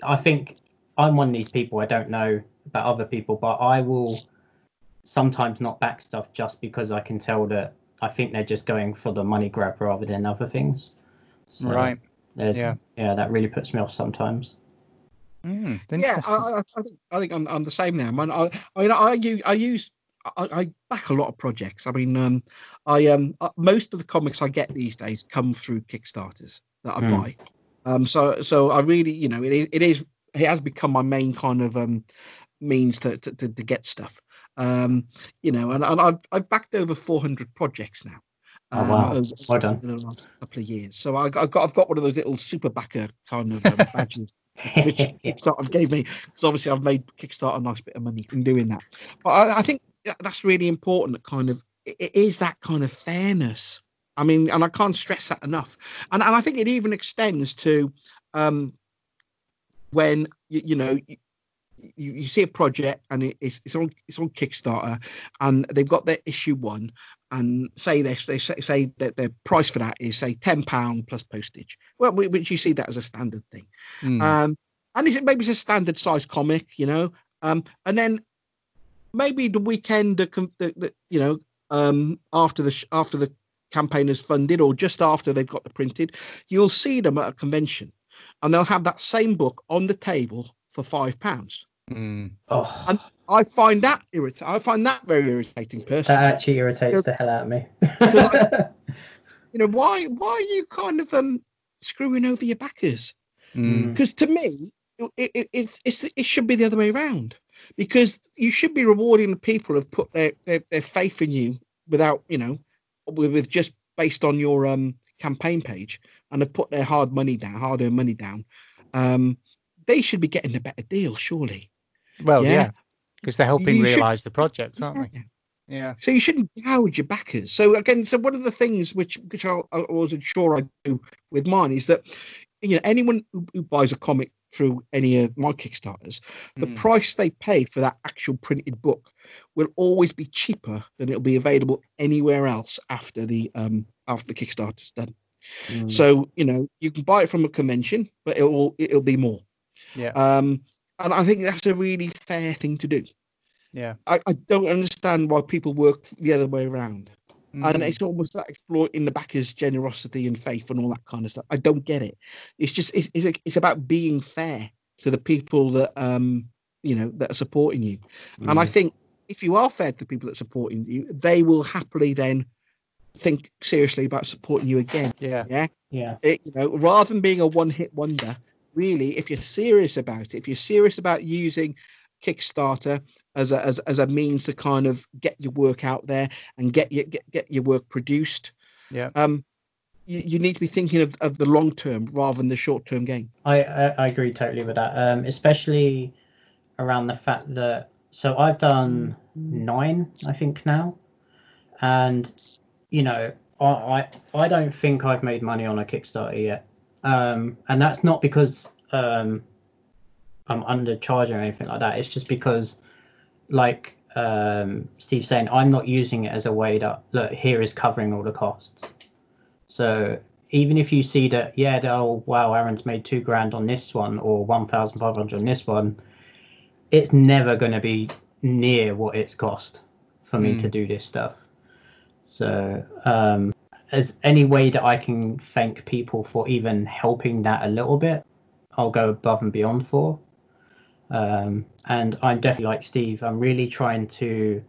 I think I'm one of these people. I don't know about other people, but I will sometimes not back stuff just because I can tell that I think they're just going for the money grab rather than other things. So Right. There's, Yeah. yeah. that really puts me off sometimes. Mm, Yeah. I, I, I think I think I'm, I'm the same now, man. I I mean, I use I use I, I back a lot of projects. I mean, um, I um uh, most of the comics I get these days come through Kickstarters that I Hmm. buy. Um, so so I really, you know, it is it is it has become my main kind of um means to to, to, to get stuff. Um, you know, and, and I've I've backed over 400 projects now. Oh, um, wow. over- Well done. the last couple of years. So I, I've got I've got one of those little super backer kind of um, badges which Kickstarter gave me because obviously I've made Kickstarter a nice bit of money in doing that. But I, I think that's really important. That kind of it it is that kind of fairness. I mean, and I can't stress that enough. And and I think it even extends to um, when you, you know. You, you, see a project and it, it's, it's on it's on Kickstarter and they've got their issue one and say they, they say, say that their price for that is say ten pound plus postage. Well, whi- which you see that as a standard thing. Mm, Um, and is it maybe it's a standard size comic, you know? Um, and then maybe the weekend, the, the, the you know, um, after the sh- after the campaign is funded or just after they've got the printed, you'll see them at a convention, and they'll have that same book on the table for five pounds. Mm, oh, And I find that irritating. I find that very irritating, that actually irritates the hell out of me. you know, why why are you kind of um screwing over your backers? mm, because to me it, it, it's, it's it should be the other way around because you should be rewarding the people who've put their, their, their faith in you without you know with, with just based on your um campaign page and have put their hard money down hard earned money down um they should be getting a better deal surely Well, Yeah. yeah, because they're helping You should- realise the project, aren't they? Yeah. So you shouldn't gouge your backers. So again, so one of the things which which I, I wasn't sure I do with mine is that you know anyone who, who buys a comic through any of my Kickstarters, the Mm. price they pay for that actual printed book will always be cheaper than it'll be available anywhere else after the um after the Kickstarter's done. Mm. So you know you can buy it from a convention, but it'll it'll be more. Yeah. Um, and I think that's a really fair thing to do. Yeah. I, I don't understand why people work the other way around. and Mm. it's almost like exploiting the backers' generosity and faith and all that kind of stuff. I don't get it. It's just it's it's, it's about being fair to the people that um you know that are supporting you, and I Mm. think if you are fair to the people that are supporting you, they will happily then think seriously about supporting you again. yeah. Yeah, yeah, it, you know, rather than being a one-hit wonder, really, if you're serious about it, if you're serious about using Kickstarter as a as, as a means to kind of get your work out there and get your get, get your work produced, Yeah. um, you, you need to be thinking of, of the long term rather than the short term gain. I, I I agree totally with that. Um, especially around the fact that so I've done nine, I think now, and you know I I, I don't think I've made money on a Kickstarter yet, um, and that's not because um, I'm undercharging or anything like that. It's just because, like um, Steve's saying, I'm not using it as a way that look here is covering all the costs. So even if you see that, yeah, that, oh wow, Aaron's made two grand on this one or one thousand five hundred on this one, it's never going to be near what it's cost for me Mm. to do this stuff. So um, as any way that I can thank people for even helping that a little bit, I'll go above and beyond for. Um, and I'm definitely like Steve. I'm really trying to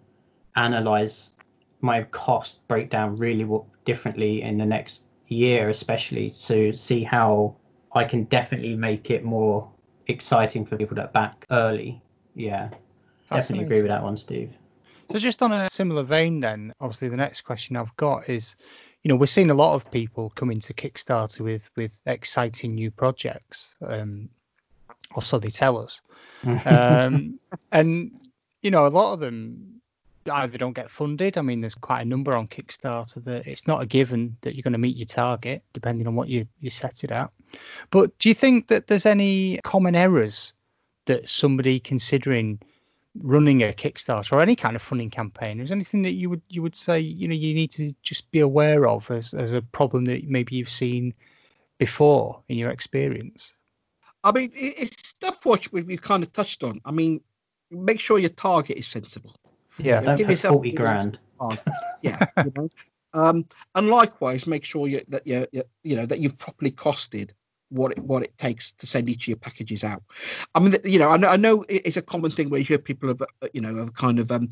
analyze my cost breakdown really differently in the next year, especially to see how I can definitely make it more exciting for people that back early. Yeah, definitely agree with that one, Steve. So just on a similar vein, then obviously the next question I've got is, you know, we're seeing a lot of people come into Kickstarter with with exciting new projects, um, or so they tell us, um, and you know, a lot of them either don't get funded. I mean, there's quite a number on Kickstarter that it's not a given that you're going to meet your target, depending on what you you set it at. But do you think that there's any common errors that somebody considering running a Kickstarter or any kind of funding campaign? Is there anything that you would you would say you know you need to just be aware of as as a problem that maybe you've seen before in your experience? I mean, it- it's stuff which we we kind of touched on. I mean, make sure your target is sensible. Yeah, Don't give put yourself- forty grand. Yeah, you know. Um, and likewise, make sure you, that you you know that you've properly costed what it, what it takes to send each of your packages out. I mean, you know, I know, I know it's a common thing where you hear people have uh, you know have kind of um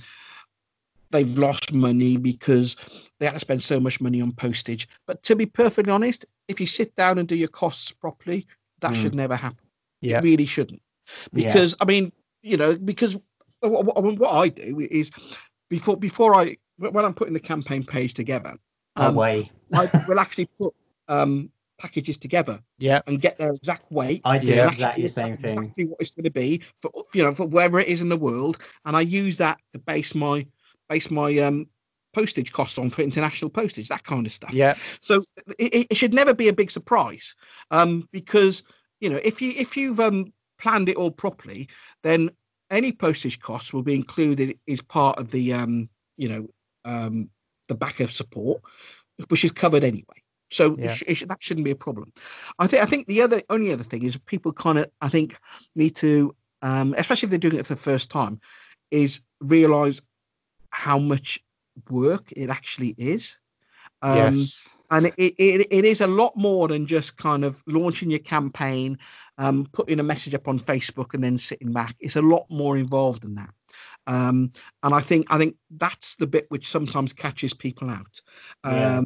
they've lost money because they had to spend so much money on postage. But to be perfectly honest, if you sit down and do your costs properly, that Mm. should never happen. Yeah. It really shouldn't. Yeah. Because I mean, you know, because what, what- I do is before before I when I'm putting the campaign page together, um, I will actually put um, packages together yeah, and get their exact weight. I do exactly the same thing. Exactly what it's going to be for you know for wherever it is in the world, and I use that to base my base my um postage costs on for international postage, that kind of stuff. yeah, So it, it should never be a big surprise, um, because you know if you if you've um, planned it all properly, then any postage costs will be included as part of the um, you know um, the backup support, which is covered anyway. So it sh- it sh- that shouldn't be a problem. I think I think the other only other thing is people kind of I think need to, um, especially if they're doing it for the first time, is realize how much work it actually is. Um, yes, and it, it, it is a lot more than just kind of launching your campaign um, putting a message up on facebook and then sitting back it's a lot more involved than that um, and i think i think that's the bit which sometimes catches people out um, Yeah.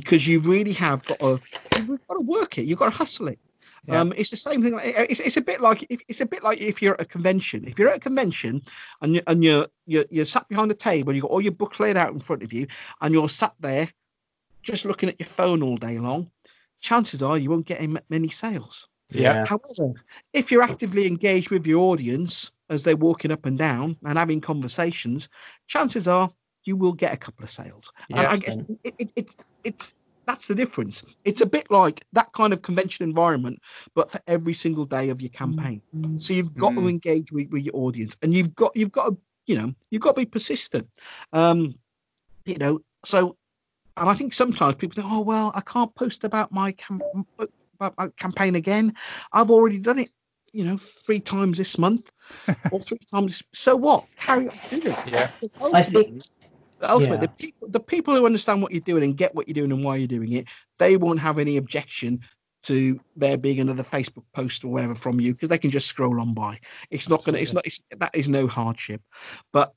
Because you really have got to you've got to work it you've got to hustle it Yeah. um, it's the same thing. It's, it's a bit like if, it's a bit like if you're at a convention. If you're at a convention and you and you're you're, you're sat behind a table, you've got all your books laid out in front of you, and you're sat there just looking at your phone all day long, chances are you won't get in many sales. Yeah. However, if you're actively engaged with your audience as they're walking up and down and having conversations, chances are you will get a couple of sales. And Yeah. I guess it, it, it's it's that's the difference. It's a bit like that kind of convention environment, but for every single day of your campaign. So you've got to Mm. engage with, with your audience, and you've got you've got to you know you've got to be persistent. Um, you know, so and I think sometimes people think, oh well, I can't post about my cam- about my campaign again. I've already done it, you know, three times this month or three times. So what? Carry on doing it. yeah, I think- ultimately, Yeah. the, people, the people who understand what you're doing and get what you're doing and why you're doing it, they won't have any objection to there being another Facebook post or whatever from you because they can just scroll on by. It's not going to. It's not. It's, that is no hardship. But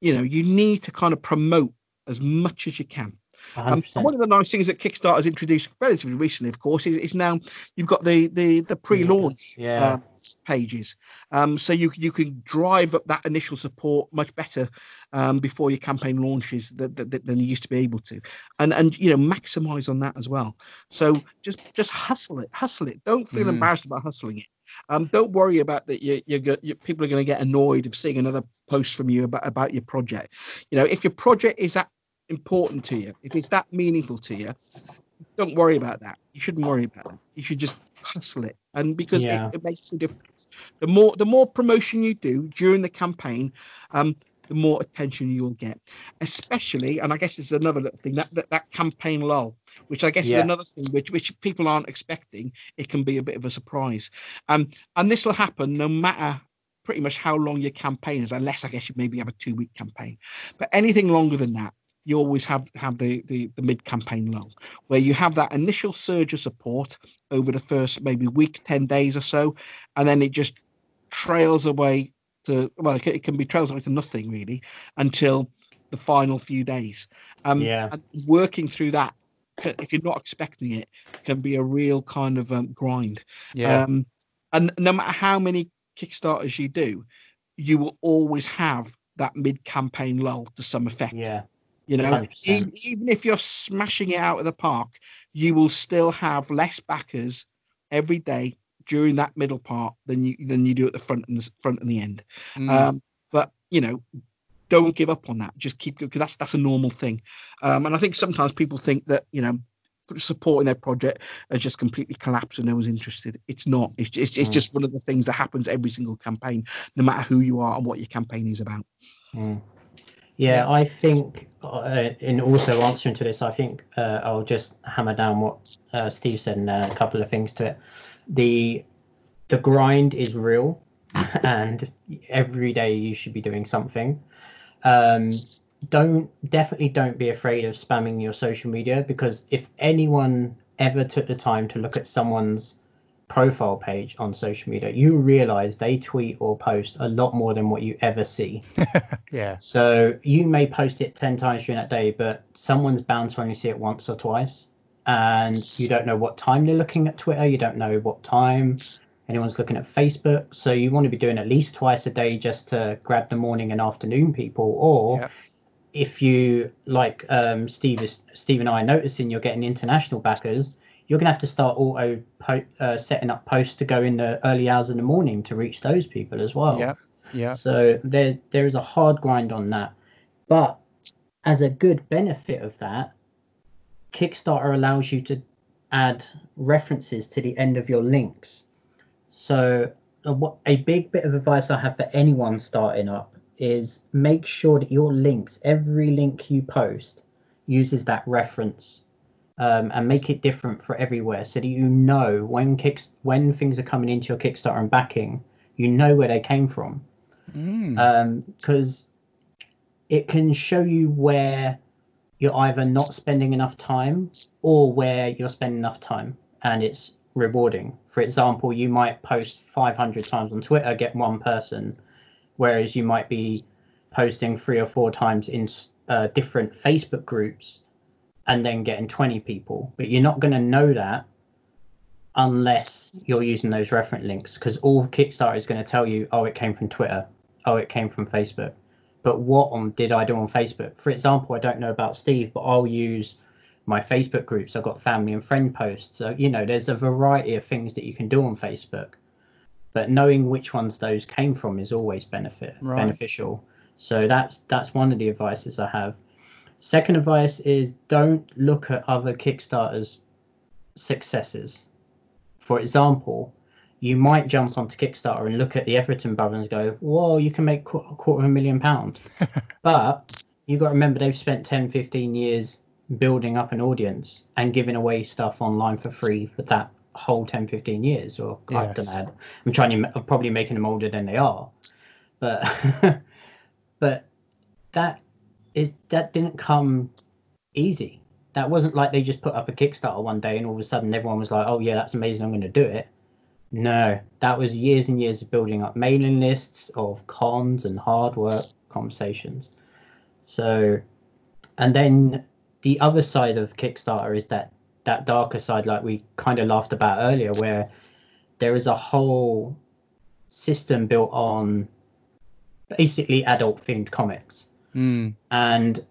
you know, you need to kind of promote as much as you can. Um, one of the nice things that Kickstarter has introduced relatively recently, of course, is, is now you've got the the the pre-launch Yeah. um, pages, um, so you you can drive up that initial support much better um, before your campaign launches than, than, you used to be able to, and and you know maximize on that as well. So just just hustle it, hustle it. Don't feel Mm. embarrassed about hustling it. Um, don't worry about that. You, you, you people are going to get annoyed of seeing another post from you about about your project. You know, if your project is that important to you, if it's that meaningful to you, don't worry about that. You shouldn't worry about that. You should just hustle it, and because Yeah. it, it makes a difference. The more the more promotion you do during the campaign, um, the more attention you will get. Especially, and I guess this is another little thing that that, that campaign lull, which I guess Yeah. is another thing which which people aren't expecting. It can be a bit of a surprise, um, and this will happen no matter pretty much how long your campaign is, unless I guess you maybe have a two week campaign. But anything longer than that, you always have have the the, the mid campaign lull, where you have that initial surge of support over the first maybe week, ten days or so, and then it just trails away to well, it can, be trails away to nothing really until the final few days. Um, Yeah. and working through that. If you're not expecting it, can be a real kind of um, grind. Yeah. Um, and no matter how many Kickstarters you do, you will always have that mid campaign lull to some effect. yeah. You know, 100%. even, even if you're smashing it out of the park, you will still have less backers every day during that middle part than you than you do at the front and the front and the end. Mm. Um, but you know, don't give up on that. Just keep going because that's that's a normal thing. Um, and I think sometimes people think that you know supporting their project has just completely collapsed and no one's interested. It's not. It's it's, it's Mm. just one of the things that happens every single campaign, no matter who you are and what your campaign is about. Mm. Yeah, I think, uh, in also answering to this, I think uh, I'll just hammer down what uh, Steve said and add a couple of things to it. The the grind is real, and every day you should be doing something. Um, don't definitely don't be afraid of spamming your social media because if anyone ever took the time to look at someone's profile page on social media, you realize they tweet or post a lot more than what you ever see. yeah. So you may post it 10 times during that day, but someone's bound to only see it once or twice. And you don't know what time they're looking at Twitter. You don't know what time anyone's looking at Facebook. So you want to be doing at least twice a day just to grab the morning and afternoon people. Or Yep. if you, like um, Steve, is, Steve and I are noticing, you're getting international backers, you're going to have to start auto po- uh, setting up posts to go in the early hours in the morning to reach those people as well. Yeah. Yeah. So there's there is a hard grind on that. But as a good benefit of that, Kickstarter allows you to add references to the end of your links. So a, a big bit of advice I have for anyone starting up is make sure that your links, every link you post, uses that reference. Um, and make it different for everywhere so that you know when kicks when things are coming into your Kickstarter and backing, you know where they came from Mm. because it can show you where you're either not spending enough time or where you're spending enough time and it's rewarding. For example, you might post 500 times on Twitter, get one person, whereas you might be posting three or four times in uh, different Facebook groups and then getting 20 people. But you're not going to know that unless you're using those reference links because all Kickstarter is going to tell you, oh, it came from Twitter, oh, it came from Facebook. But what on did I do on Facebook? For example, I don't know about Steve, but I'll use my Facebook groups. I've got family and friend posts. So, you know, there's a variety of things that you can do on Facebook. But knowing which ones those came from is always benefit Right. beneficial. So that's that's one of the advices I have. Second advice is don't look at other Kickstarters successes. For example, you might jump onto Kickstarter and look at the Etherington brothers and go, "Whoa, you can make qu- a quarter of a million pounds." but you've got to remember they've spent 10, 15 years building up an audience and giving away stuff online for free for that whole 10, 15 years. Or I Yes. don't know. I'm trying to, I'm probably making them older than they are, but but that is that didn't come easy. That wasn't like they just put up a Kickstarter one day and all of a sudden everyone was like, "Oh yeah, that's amazing, I'm going to do it." No, that was years and years of building up mailing lists of cons and hard work conversations. So, and then the other side of Kickstarter is that that darker side, like we kind of laughed about earlier, where there is a whole system built on basically adult themed comics. Mm. And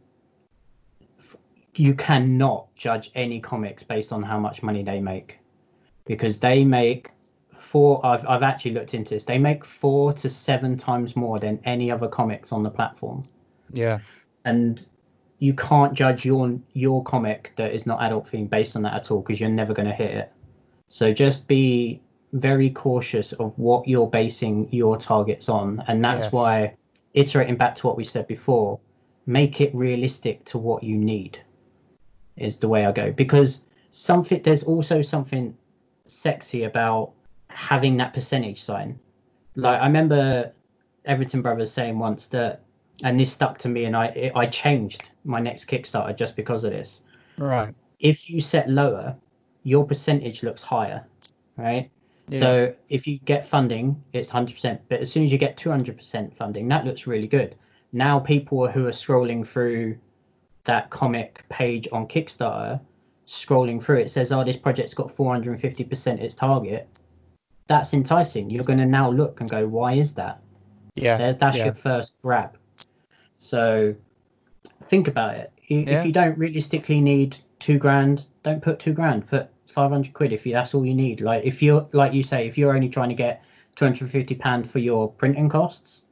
f- you cannot judge any comics based on how much money they make because they make four I've, I've actually looked into this they make four to seven times more than any other comics on the platform Yeah. and you can't judge your your comic that is not adult themed based on that at all because you're never going to hit it so just be very cautious of what you're basing your targets on and that's Yes. why iterating back to what we said before make it realistic to what you need is the way i go because something there's also something sexy about having that percentage sign like i remember Etherington brothers saying once that and this stuck to me and i i changed my next kickstarter just because of this Right. if you set lower, your percentage looks higher, right? Yeah. So if you get funding, it's 100%. But as soon as you get 200% funding, that looks really good. Now people who are scrolling through that comic page on Kickstarter, scrolling through it says, "Oh, this project's got 450% its target." That's enticing. You're going to now look and go, "Why is that?" yeah. That's yeah. your first grab. So think about it. You, Yeah. If you don't realistically need two grand, don't put two grand. Put five hundred quid if you, that's all you need. Like if you're like you say, if you're only trying to get two hundred and fifty pound for your printing costs,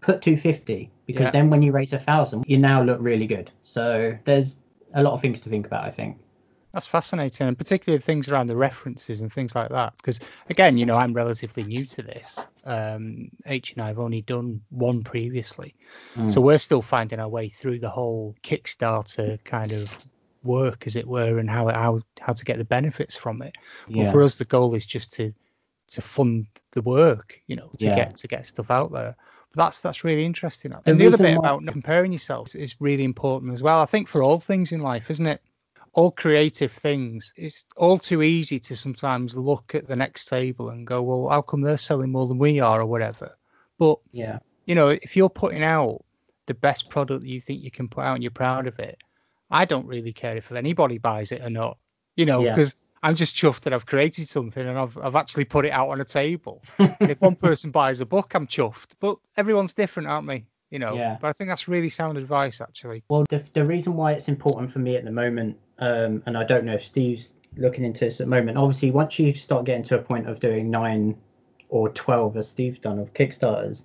put two fifty because Yeah. then when you raise a thousand, you now look really good. So there's a lot of things to think about. I think. That's fascinating, and particularly things around the references and things like that. Because again, you know, I'm relatively new to this. Um, H and I have only done one previously, Mm. so we're still finding our way through the whole Kickstarter kind of work, as it were, and how how how to get the benefits from it. But Yeah. for us, the goal is just to to fund the work, you know, to Yeah. get to get stuff out there. But that's that's really interesting. The And the other bit why- about comparing yourself is really important as well. I think for all things in life, isn't it? All creative things, it's all too easy to sometimes look at the next table and go, well, how come they're selling more than we are or whatever. But Yeah. you know, if you're putting out the best product that you think you can put out and you're proud of it, I don't really care if anybody buys it or not. You know, Yeah. because I'm just chuffed that I've created something and I've I've actually put it out on a table. and if one person buys a book, I'm chuffed. But everyone's different, aren't they? You know. Yeah. But I think that's really sound advice, actually. Well, the, the reason why it's important for me at the moment, um, and I don't know if Steve's looking into this at the moment, obviously, once you start getting to a point of doing nine or 12, as Steve's done, of Kickstarters,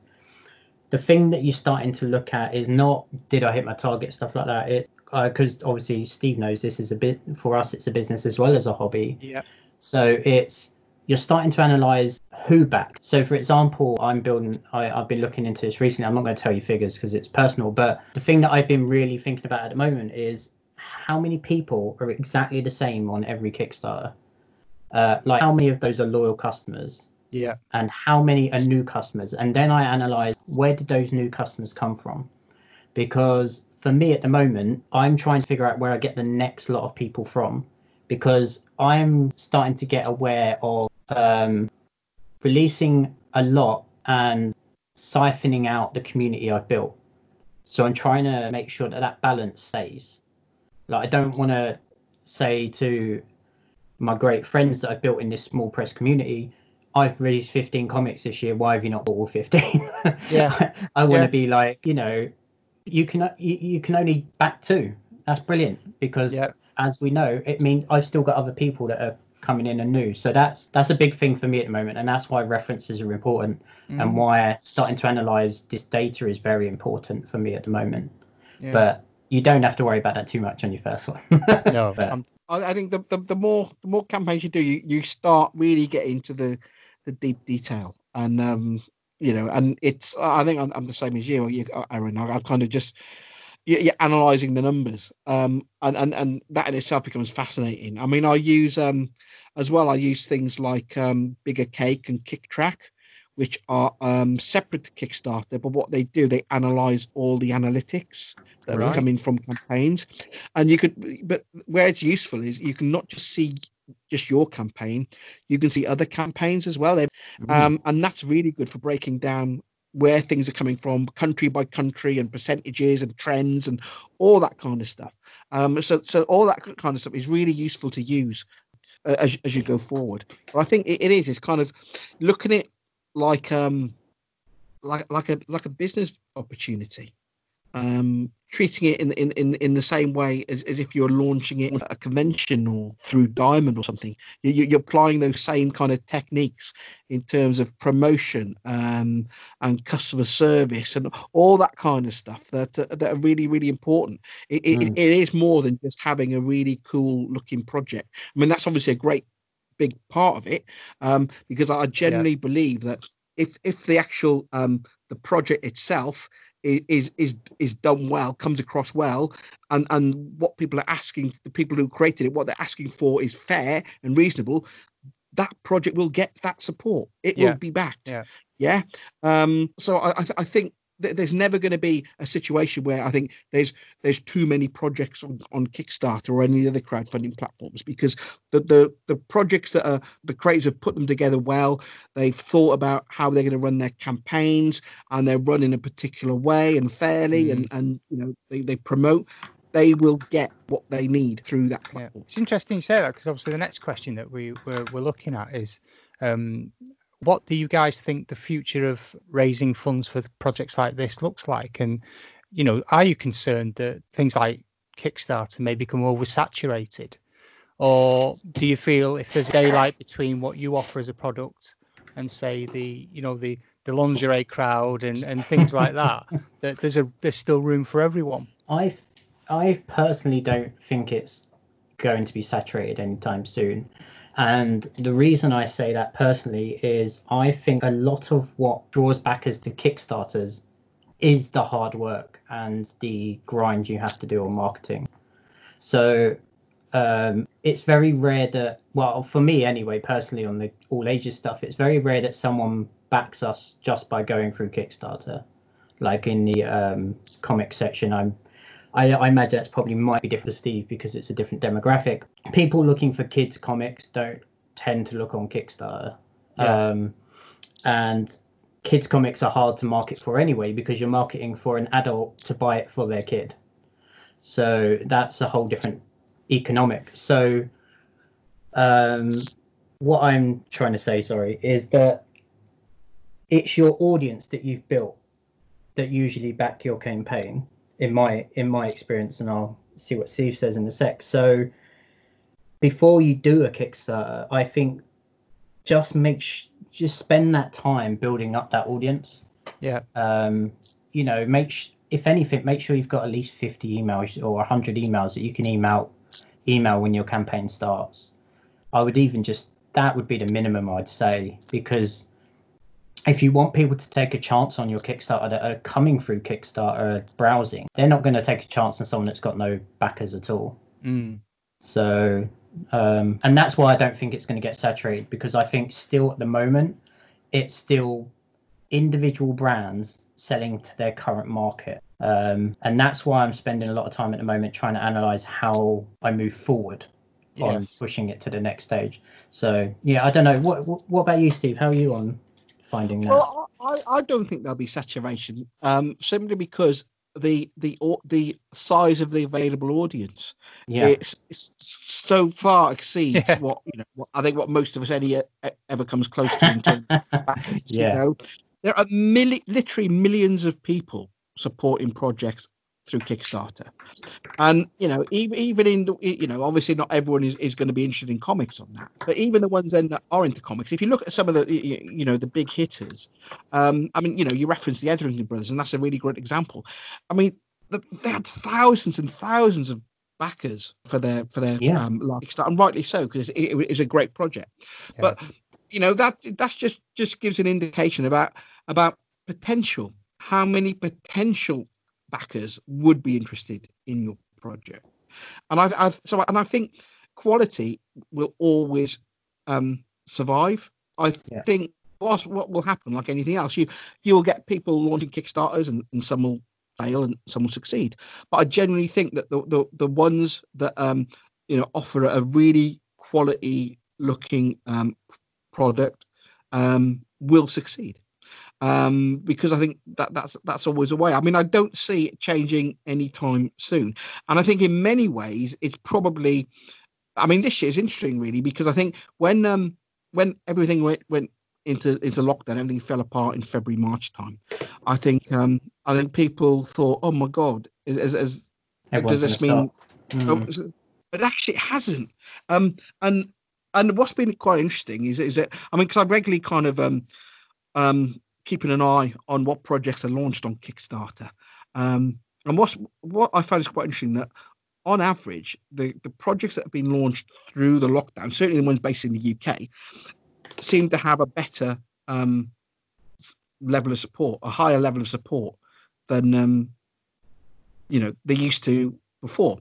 the thing that you're starting to look at is not did I hit my target, stuff like that. It's because obviously Steve knows this is a bit for us, it's a business as well as a hobby. Yeah. So it's you're starting to analyze who backed. So for example, I'm building. I, I've been looking into this recently. I'm not going to tell you figures because it's personal, but the thing that I've been really thinking about at the moment is how many people are exactly the same on every Kickstarter. Uh, like how many of those are loyal customers Yeah. and how many are new customers and then i analyze where did those new customers come from because for me at the moment i'm trying to figure out where i get the next lot of people from because i'm starting to get aware of um, releasing a lot and siphoning out the community i've built so i'm trying to make sure that that balance stays like i don't want to say to my great friends that i've built in this small press community I've released 15 comics this year. Why have you not bought all 15? Yeah. I want to Yeah. be like, you know, you can you, can only back two. That's brilliant because Yeah. as we know, it means I've still got other people that are coming in and new. So that's that's a big thing for me at the moment, and that's why references are important, Mm. and why starting to analyze this data is very important for me at the moment. Yeah. But you don't have to worry about that too much on your first one. no, but- I think the, the, the more the more campaigns you do, you, you start really getting to the the deep detail, and um, you know, and it's I think I'm, I'm the same as you, you Aaron. I've kind of just you- you're analysing the numbers, um, and, and and that in itself becomes fascinating. I mean, I use um as well. I use things like um, bigger cake and Kicktraq, which are um, separate to Kickstarter, but what they do, they analyze all the analytics that Right. are coming from campaigns. And you could, but where it's useful is you can not just see just your campaign, you can see other campaigns as well. They- Um, and that's really good for breaking down where things are coming from, country by country, and percentages and trends and all that kind of stuff. Um, so, so all that kind of stuff is really useful to use uh, as, as you go forward. But I think it, it is. It's kind of looking at it like um like like a like a business opportunity. Um, treating it in in in, in the same way as, as if you're launching it at a convention or through Diamond or something. You, you- you're applying those same kind of techniques in terms of promotion um, and customer service and all that kind of stuff that uh, that are really really important. It, it, Mm. it is more than just having a really cool looking project. I mean, that's obviously a great big part of it um, because I generally believe that if if the actual um, the project itself is is is done well, comes across well, and and what people are asking, the people who created it, what they're asking for is fair and reasonable. That project will get that support. It Yeah. will be backed. Yeah. Yeah. Um, so I I, th- I think th- there's never going to be a situation where I think there's there's too many projects on, on Kickstarter or any other crowdfunding platforms because the, the the projects that are the creators have put them together well. They've thought about how they're going to run their campaigns and they're run in a particular way and fairly and and you know they, they promote. They will get what they need through that Yeah. platform. It's interesting you say that because obviously the next question that we we're, we're looking at is um, what do you guys think the future of raising funds for projects like this looks like? And you know, are you concerned that things like Kickstarter may become oversaturated, or do you feel if there's a daylight between what you offer as a product and say the you know the the lingerie crowd and and things like that that there's a there's still room for everyone? I I personally don't think it's going to be saturated anytime soon. And the reason I say that personally is I think a lot of what draws backers to Kickstarters is the hard work and the grind you have to do on marketing. So um, it's very rare that, well, for me anyway, personally, on the all ages stuff, it's very rare that someone backs us just by going through Kickstarter. Like in the um, comic section, I'm I, I imagine that's probably might be different for Steve because it's a different demographic. People looking for kids comics don't tend to look on Kickstarter. Yeah. Um, and kids comics are hard to market for anyway because you're marketing for an adult to buy it for their kid. So that's a whole different economic. So um, what I'm trying to say, sorry, is that it's your audience that you've built that usually back your campaign in my in my experience and i'll see what steve says in a sec. So before you do a kickstarter i think just make sh- just spend that time building up that audience. Yeah. um you know make sh- if anything make sure you've got at least 50 emails or 100 emails that you can email email when your campaign starts. I would even just that would be the minimum i'd say because if you want people to take a chance on your Kickstarter that are coming through Kickstarter browsing, they're not going to take a chance on someone that's got no backers at all. Mm. So, um, and that's why I don't think it's going to get saturated because I think still at the moment, it's still individual brands selling to their current market. Um, and that's why I'm spending a lot of time at the moment trying to analyze how I move forward on pushing it to the next stage. So, yeah, I don't know. What, what, what about you, Steve? How are you on finding that? Well, I, I don't think there'll be saturation, um, simply because the the the size of the available audience yeah. it's, it's so far exceeds Yeah. what you know. What, I think what most of us any ever comes close to in terms Yeah. You know, there are milli- literally millions of people supporting projects through Kickstarter, and you know, even even in you know, obviously not everyone is, is going to be interested in comics on that, but even the ones then that are into comics, if you look at some of the you know the big hitters, um, I mean, you know, you referenced the Etherington brothers, and that's a really great example. I mean, the, they had thousands and thousands of backers for their for their Yeah. um Kickstarter, and rightly so because it, it is a great project. Yeah. But you know that that's just just gives an indication about about potential. How many potential backers would be interested in your project? And I, I so and I think quality will always um, survive. I Yeah. think what what will happen like anything else you you will get people launching kickstarters and, and some will fail and some will succeed but i generally think that the the, the ones that um you know offer a really quality looking um product um will succeed um, because I think that that's that's always a way. I mean, I don't see it changing anytime soon, and I think in many ways it's probably. I mean, this year is interesting, really, because I think when um when everything went went into into lockdown, everything fell apart in February March time. I think um I think people thought, oh my god, as as does this mean? Mm. But actually, it hasn't. Um, and and what's been quite interesting is is that I mean, because I regularly kind of um um keeping an eye on what projects are launched on Kickstarter. Um, and what's what I find is quite interesting that on average, the, the projects that have been launched through the lockdown, certainly the ones based in the UK, seem to have a better um, level of support, a higher level of support than um, you know they used to before.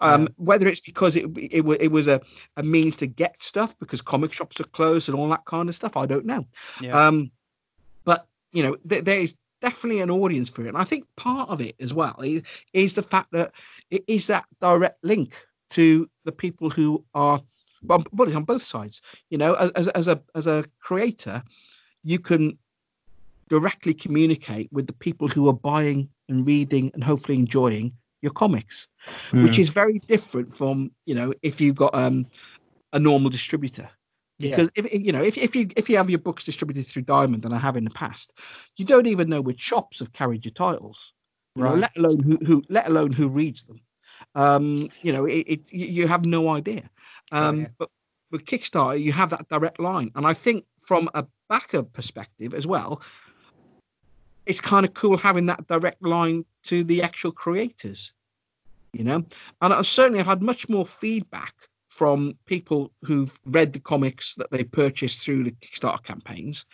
Um, yeah. Whether it's because it, it, it was a, a means to get stuff because comic shops are closed and all that kind of stuff, I don't know. Yeah. Um, you know, th- there is definitely an audience for it. And I think part of it as well is, is the fact that it is that direct link to the people who are well, it's on both sides. You know, as, as a as a creator, you can directly communicate with the people who are buying and reading and hopefully enjoying your comics, mm. which is very different from you know if you've got um, a normal distributor because yeah. if you know if, if you if you have your books distributed through diamond and i have in the past you don't even know which shops have carried your titles right. Know, let alone who, who let alone who reads them um you know it, it you have no idea um oh, yeah. but with kickstarter you have that direct line and i think from a backer perspective as well it's kind of cool having that direct line to the actual creators you know and I certainly i've had much more feedback from people who've read the comics that they purchased through the Kickstarter campaigns.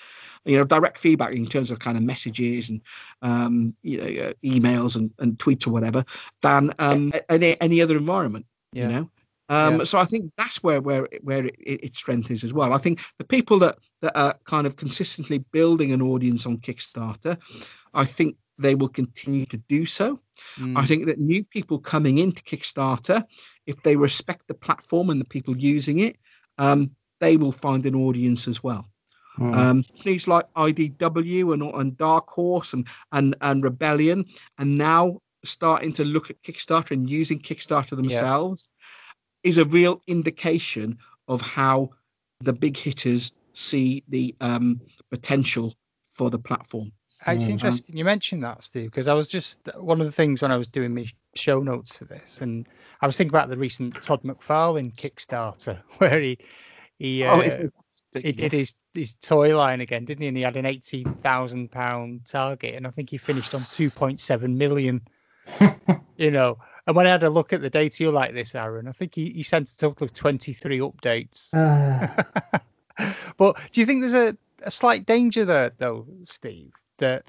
You know, direct feedback in terms of kind of messages and um, you know uh, emails and, and tweets or whatever than um, any any other environment. Yeah. You know. Um, yeah. So I think that's where where where it, its strength is as well. I think the people that that are kind of consistently building an audience on Kickstarter, I think they will continue to do so. Mm. I think that new people coming into Kickstarter, if they respect the platform and the people using it, um, they will find an audience as well. Mm. Um, things like IDW and, and Dark Horse and, and, and Rebellion and now starting to look at Kickstarter and using Kickstarter themselves yeah. is a real indication of how the big hitters see the um, potential for the platform. It's mm-hmm. interesting you mentioned that, Steve, because I was just one of the things when I was doing my show notes for this, and I was thinking about the recent Todd McFarlane Kickstarter where he he oh, uh, he did his his toy line again, didn't he? And he had an eighteen thousand pound target, and I think he finished on two point seven million. you know, and when I had a look at the data you like this, Aaron, I think he, he sent a total of twenty three updates. Uh. but do you think there's a, a slight danger there, though, Steve? That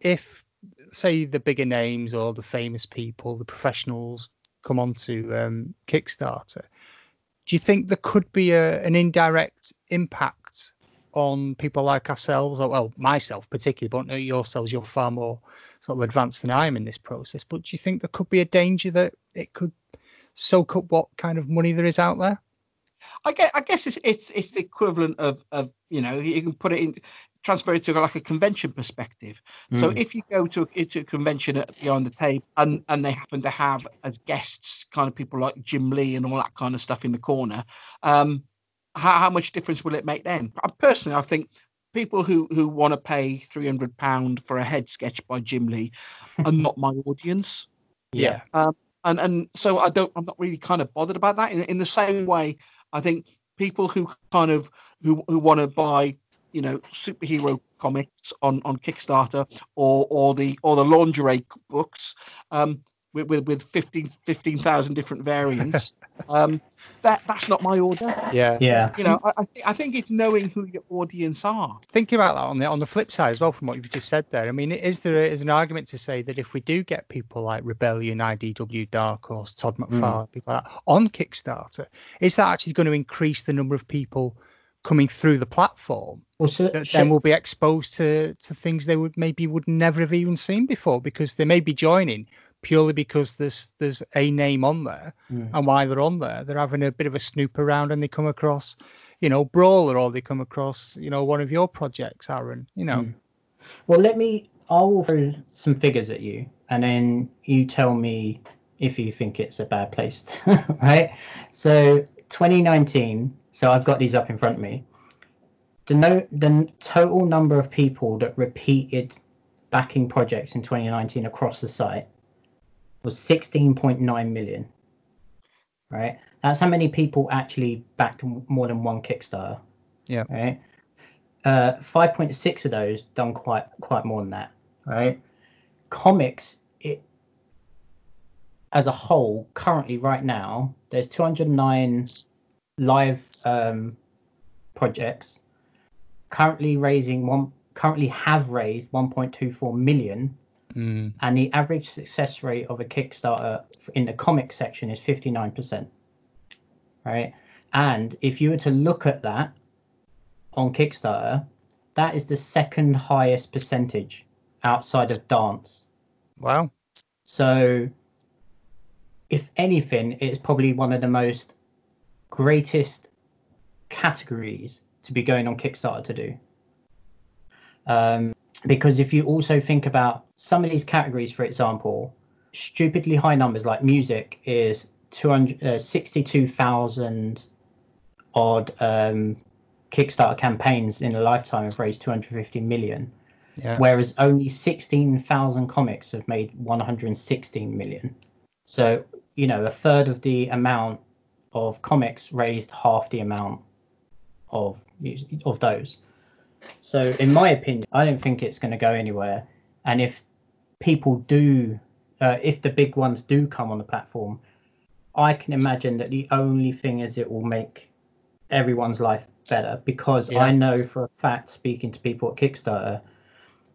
if say the bigger names or the famous people, the professionals come onto um, Kickstarter, do you think there could be a, an indirect impact on people like ourselves, or well, myself particularly, but yourselves, you're far more sort of advanced than I am in this process. But do you think there could be a danger that it could soak up what kind of money there is out there? I guess, I guess it's, it's it's the equivalent of of you know you can put it in transfer it to like a convention perspective. Mm. So hmm. if you go to a, to a convention at Beyond the tape and, and they happen to have as guests kind of people like Jim Lee and all that kind of stuff in the corner, um, how, how much difference will it make then? Personally, I think people who who want to pay three hundred pound for a head sketch by Jim Lee are not my audience. Yeah. Um, and and so I don't I'm not really kind of bothered about that. In in the same way, I think people who kind of who who want to buy you know superhero comics on on Kickstarter or or the or the lingerie books um, with with, with 15 15,000 different variants. um, that that's not my order. Yeah, yeah. You know, I I, th- I, think it's knowing who your audience are. Thinking about that on the on the flip side as well, from what you've just said there. I mean, is there is an argument to say that if we do get people like Rebellion, IDW, Dark Horse, Todd McFarlane, mm. people like that on Kickstarter, is that actually going to increase the number of people coming through the platform, Well, so, that so- then will be exposed to to things they would maybe would never have even seen before because they may be joining purely because there's there's a name on there and while they're on there they're having a bit of a snoop around and they come across you know brawler or they come across you know one of your projects aaron you know Mm. Well, let me. I will throw some figures at you, and then you tell me if you think it's a bad place, to, right? So, 2019. So I've got these up in front of me. The no, the total number of people that repeated backing projects in 2019 across the site was 16.9 million. Right. That's how many people actually backed more than one Kickstarter. Yeah. Right uh, 5.6 of those done quite quite more than that right comics it as a whole currently right now there's 209 live um, projects currently raising one currently have raised 1.24 million Mm. and the average success rate of a kickstarter in the comic section is 59% right and if you were to look at that on Kickstarter, that is the second highest percentage outside of dance. wow So, if anything, it's probably one of the most greatest categories to be going on Kickstarter to do. Um, because if you also think about some of these categories, for example, stupidly high numbers like music is 200, uh, 62,000 odd um, Kickstarter campaigns in a lifetime have raised 250 million, yeah whereas only 16,000 comics have made 116 million. So, you know, a third of the amount of comics raised half the amount of of those. So, in my opinion, I don't think it's going to go anywhere. And if people do, uh, if the big ones do come on the platform, I can imagine that the only thing is it will make everyone's life better because Yeah. I know for a fact, speaking to people at Kickstarter,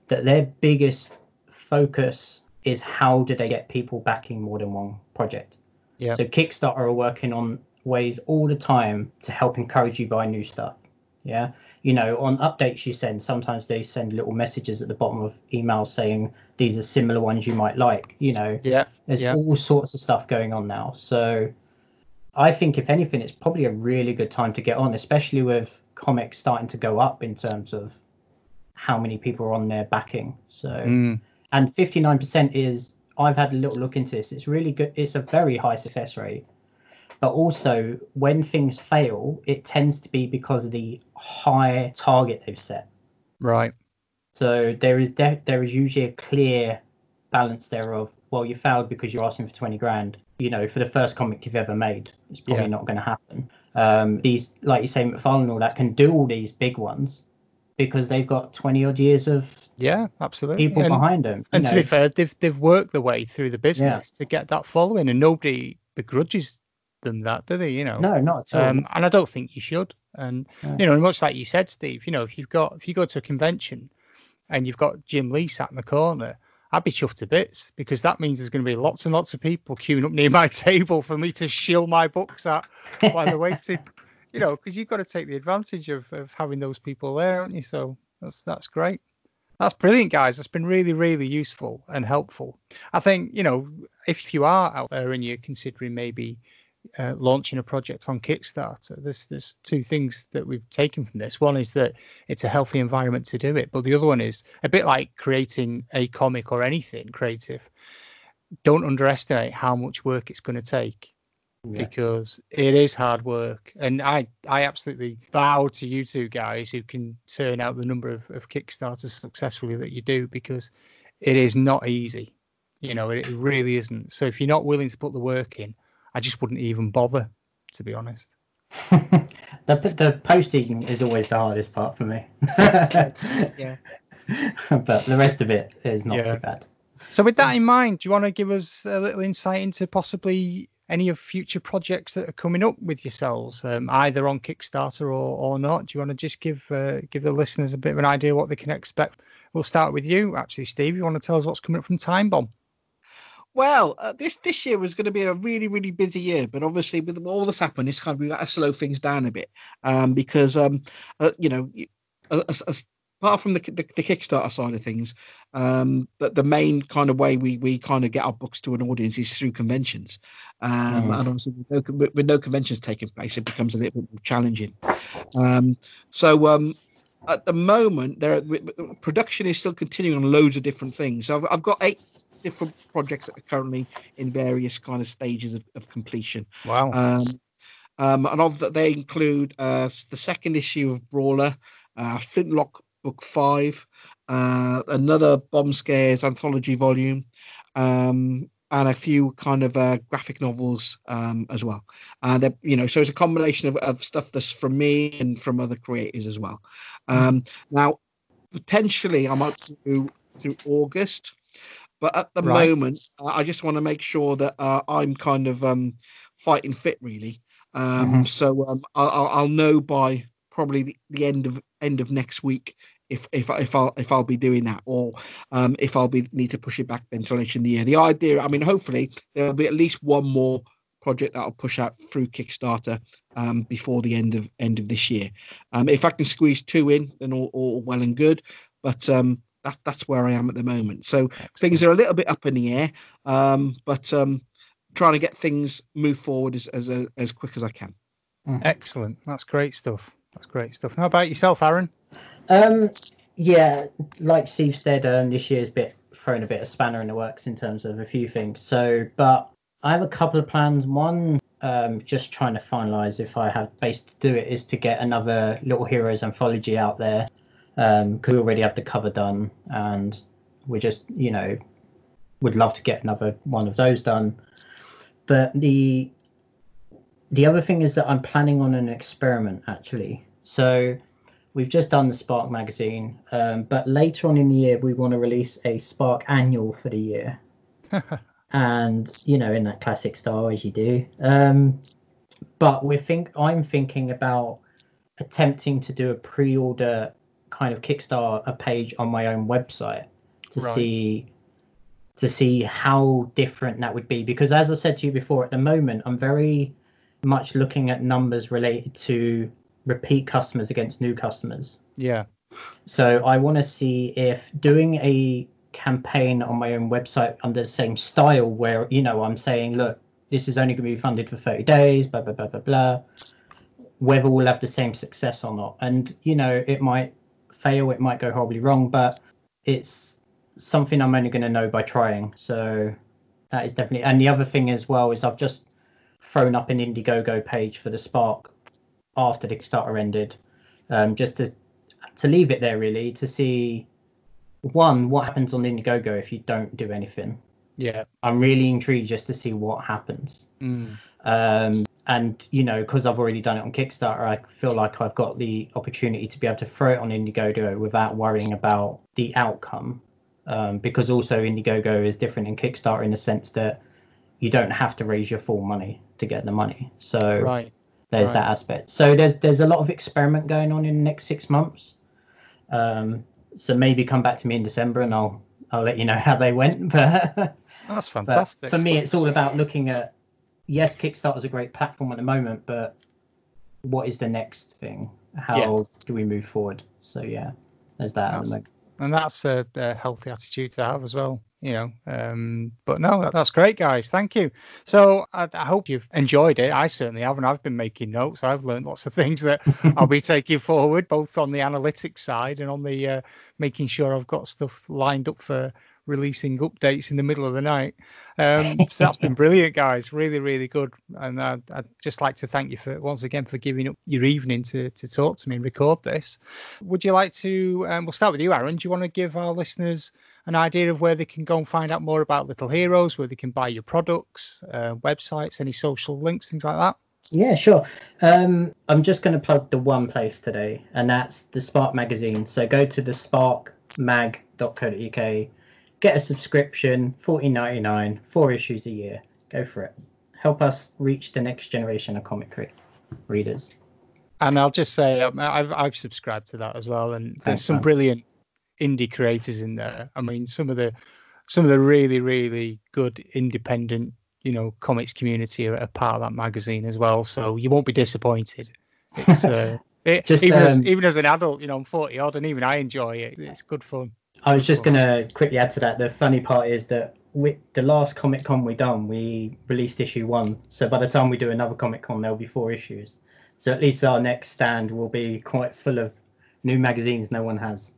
that their biggest focus is how do they get people backing more than one project. Yeah. So Kickstarter are working on ways all the time to help encourage you buy new stuff. Yeah. You know, on updates you send, sometimes they send little messages at the bottom of emails saying these are similar ones you might like. You know, yeah there's Yeah. all sorts of stuff going on now. So I think if anything, it's probably a really good time to get on, especially with comics starting to go up in terms of how many people are on there backing. So Mm. and 59% is I've had a little look into this. It's really good. It's a very high success rate. But also, when things fail, it tends to be because of the high target they've set. right So there is de- there is usually a clear balance there of well, you failed because you're asking for 20 grand. You know, for the first comic you've ever made, it's probably Yeah. not going to happen. Um, these, like you say, McFarlane and all that can do all these big ones because they've got 20 odd years of yeah absolutely people and, behind them. and to be fair they've they've worked their way through the business to get that following and nobody begrudges them that do they you know no, not at all. um, and I don't think you should. And Yeah. you know, much like you said, Steve, you know, if you've got if you go to a convention and you've got Jim Lee sat in the corner, I'd be chuffed to bits because that means there's going to be lots and lots of people queuing up near my table for me to shill my books at while they're waiting. You know, because you've got to take the advantage of, of having those people there, aren't you? So that's that's great. That's brilliant, guys. That's been really, really useful and helpful. I think, you know, if you are out there and you're considering maybe uh, launching a project on Kickstarter, there's there's two things that we've taken from this. One is that it's a healthy environment to do it, but the other one is a bit like creating a comic or anything creative. Don't underestimate how much work it's going to take Yeah. because it is hard work. And I I absolutely bow to you two guys who can turn out the number of, of Kickstarters successfully that you do because it is not easy. You know, it, it really isn't. So if you're not willing to put the work in, I just wouldn't even bother, to be honest. the the posting is always the hardest part for me. Yeah. but the rest of it is not Yeah. too bad. So with that in mind, do you want to give us a little insight into possibly any of future projects that are coming up with yourselves, um, either on Kickstarter or, or not? Do you want to just give uh, give the listeners a bit of an idea what they can expect? We'll start with you, actually, Steve. You want to tell us what's coming up from Time Bomb? Well, uh, this this year was going to be a really really busy year, but obviously with all this happening, it's kind of we got to slow things down a bit um, because um, uh, you know as, as, apart from the, the, the Kickstarter side of things, um, the, the main kind of way we we kind of get our books to an audience is through conventions, um, mm. and obviously with no, with no, conventions taking place, it becomes a little bit more challenging. Um, so um, at the moment, there production is still continuing on loads of different things. So I've, I've got eight different projects that are currently in various kind of stages of, of completion. Wow. Um, um, and of that, they include uh, the second issue of Brawler, uh, Flintlock Book Five, uh, another Bomb Scares anthology volume, um, and a few kind of uh, graphic novels um, as well. And you know, so it's a combination of, of, stuff that's from me and from other creators as well. Um, now, potentially, I might do through August. But at the right. moment, I just want to make sure that uh, I'm kind of um, fighting fit, really. Um, mm-hmm. So um, I'll, I'll, know by probably the, the, end of end of next week if if if I'll if I'll be doing that or um, if I'll be need to push it back then to later in the year. The idea, I mean, hopefully there'll be at least one more project that I'll push out through Kickstarter um, before the end of end of this year. Um, if I can squeeze two in, then all, all well and good. But um, that's that's where I am at the moment. So things are a little bit up in the air, um, but um, trying to get things move forward as as, uh, as quick as I can. Hmm. Excellent. That's great stuff. That's great stuff. How about yourself, Aaron? Um, yeah, like Steve said, um, this year's bit thrown a bit of spanner in the works in terms of a few things. So, but I have a couple of plans. One, um, just trying to finalize if I have space to do it, is to get another Little Heroes anthology out there because um, we already have the cover done, and we just you know would love to get another one of those done. But the the other thing is that I'm planning on an experiment actually. So we've just done the Spark magazine, um, but later on in the year we want to release a Spark annual for the year. and you know, in that classic style as you do. Um, but we think I'm thinking about attempting to do a pre-order kind of kickstart a page on my own website to right. see to see how different that would be. Because as i said to you before at the moment i'm very much looking at numbers related to repeat customers against new customers. Yeah. So i want to see if doing a campaign on my own website under the same style where you know i'm saying look this is only going to be funded for 30 days blah blah blah blah blah whether we'll have the same success or not. And you know it might fail, it might go horribly wrong, but it's something I'm only going to know by trying. So that is definitely. And the other thing as well is I've just thrown up an Indiegogo page for the Spark after the Kickstarter ended, um, just to to leave it there really to see one what happens on Indiegogo if you don't do anything. Yeah, I'm really intrigued just to see what happens. Mm. Um, and you know because i've already done it on kickstarter i feel like i've got the opportunity to be able to throw it on indiegogo without worrying about the outcome. Um, because also indiegogo is different in kickstarter in the sense that you don't have to raise your full money to get the money. So right. there's right. that aspect. So there's there's a lot of experiment going on in the next six months. Um, so maybe come back to me in december and i'll i'll let you know how they went but that's fantastic for me it's all about looking at yes, Kickstarter is a great platform at the moment, but what is the next thing? How yeah. do we move forward? So yeah, there's that. and that's a, a, healthy attitude to have as well. You know, um, but no, that's great, guys. Thank you. So I, I, hope you've enjoyed it. I certainly have, and I've been making notes. I've learned lots of things that I'll be taking forward, both on the analytics side and on the uh, making sure I've got stuff lined up for releasing updates in the middle of the night. Um, so that's been brilliant, guys. Really, really good. And I'd, I'd, just like to thank you for once again for giving up your evening to, to talk to me and record this. Would you like to? Um, we'll start with you, Aaron. Do you want to give our listeners an idea of where they can go and find out more about Little Heroes, where they can buy your products, uh, websites, any social links, things like that? Yeah, sure. Um, I'm just going to plug the one place today, and that's the Spark magazine. So go to the sparkmag.co.uk get a subscription, fourteen ninety nine, four issues a year. Go for it. Help us reach the next generation of comic readers. And I'll just say um, I've I've subscribed to that as well, and there's some brilliant indie creators in there. I mean, some of the some of the really, really good independent, you know, comics community are a part of that magazine as well. So you won't be disappointed. It's uh, it, Just, even as um, even as an adult, you know, I'm 40 odd, and even I enjoy it. It's good fun. I was just gonna quickly add to that. The funny part is that we, the last Comic Con we done, we released issue one. So by the time we do another Comic Con, there'll be four issues. So at least our next stand will be quite full of new magazines no one has.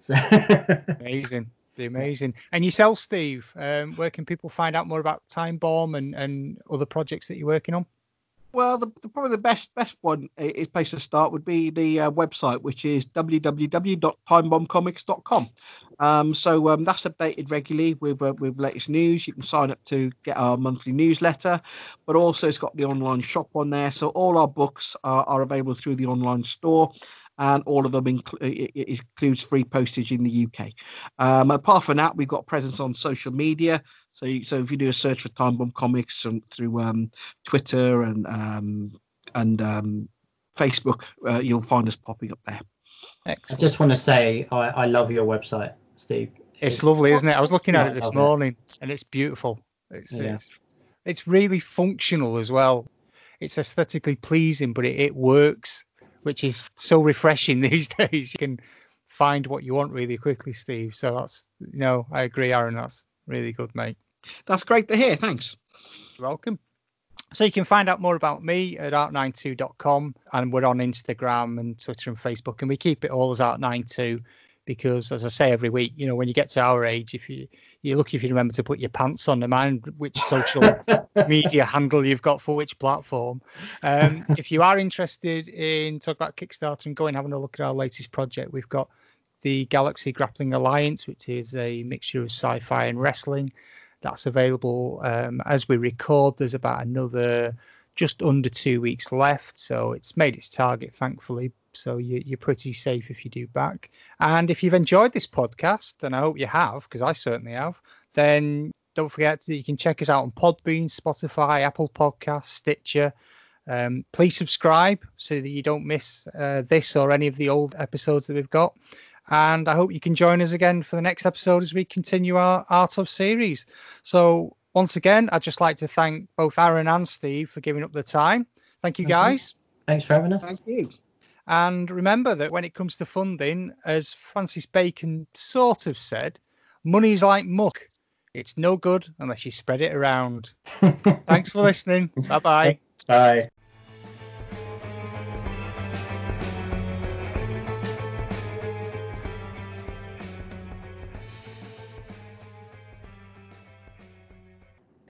So Amazing. Be amazing. And yourself, Steve, um, where can people find out more about Time Bomb and, and other projects that you're working on? Well, the, the, probably the best best one is place to start would be the uh, website, which is www.timebombcomics.com. Um, so um, that's updated regularly with uh, with latest news. You can sign up to get our monthly newsletter, but also it's got the online shop on there. So all our books are, are available through the online store. And all of them incl- includes free postage in the UK. Um, apart from that, we've got presence on social media. So, you, so if you do a search for Time Bomb Comics um, through um, Twitter and um, and um, Facebook, uh, you'll find us popping up there. Excellent. I just want to say I, I love your website, Steve. It's lovely, isn't it? I was looking at Yeah, it this love it. morning, and it's beautiful. It's, Yeah. it's it's really functional as well. It's aesthetically pleasing, but it, it works, which is so refreshing these days. You can find what you want really quickly, Steve. So that's you know, I agree, Aaron. That's really good, mate. That's great to hear. Thanks. You're welcome. So you can find out more about me at art92.com and we're on Instagram and Twitter and Facebook and we keep it all as art92 because as I say every week, you know, when you get to our age, if you you're lucky if you remember to put your pants on, no mind which social media handle you've got for which platform. Um, if you are interested in talk about Kickstarter and going having a look at our latest project, we've got the Galaxy Grappling Alliance, which is a mixture of sci-fi and wrestling. That's available um, as we record. There's about another just under two weeks left, so it's made its target, thankfully. So you, you're pretty safe if you do back. And if you've enjoyed this podcast, and I hope you have, because I certainly have, then don't forget that you can check us out on Podbean, Spotify, Apple Podcasts, Stitcher. Um, please subscribe so that you don't miss uh, this or any of the old episodes that we've got. And I hope you can join us again for the next episode as we continue our Art of series. So, once again, I'd just like to thank both Aaron and Steve for giving up the time. Thank you, guys. Thanks for having us. Thank you. And remember that when it comes to funding, as Francis Bacon sort of said, money's like muck. It's no good unless you spread it around. Thanks for listening. Bye bye. Bye.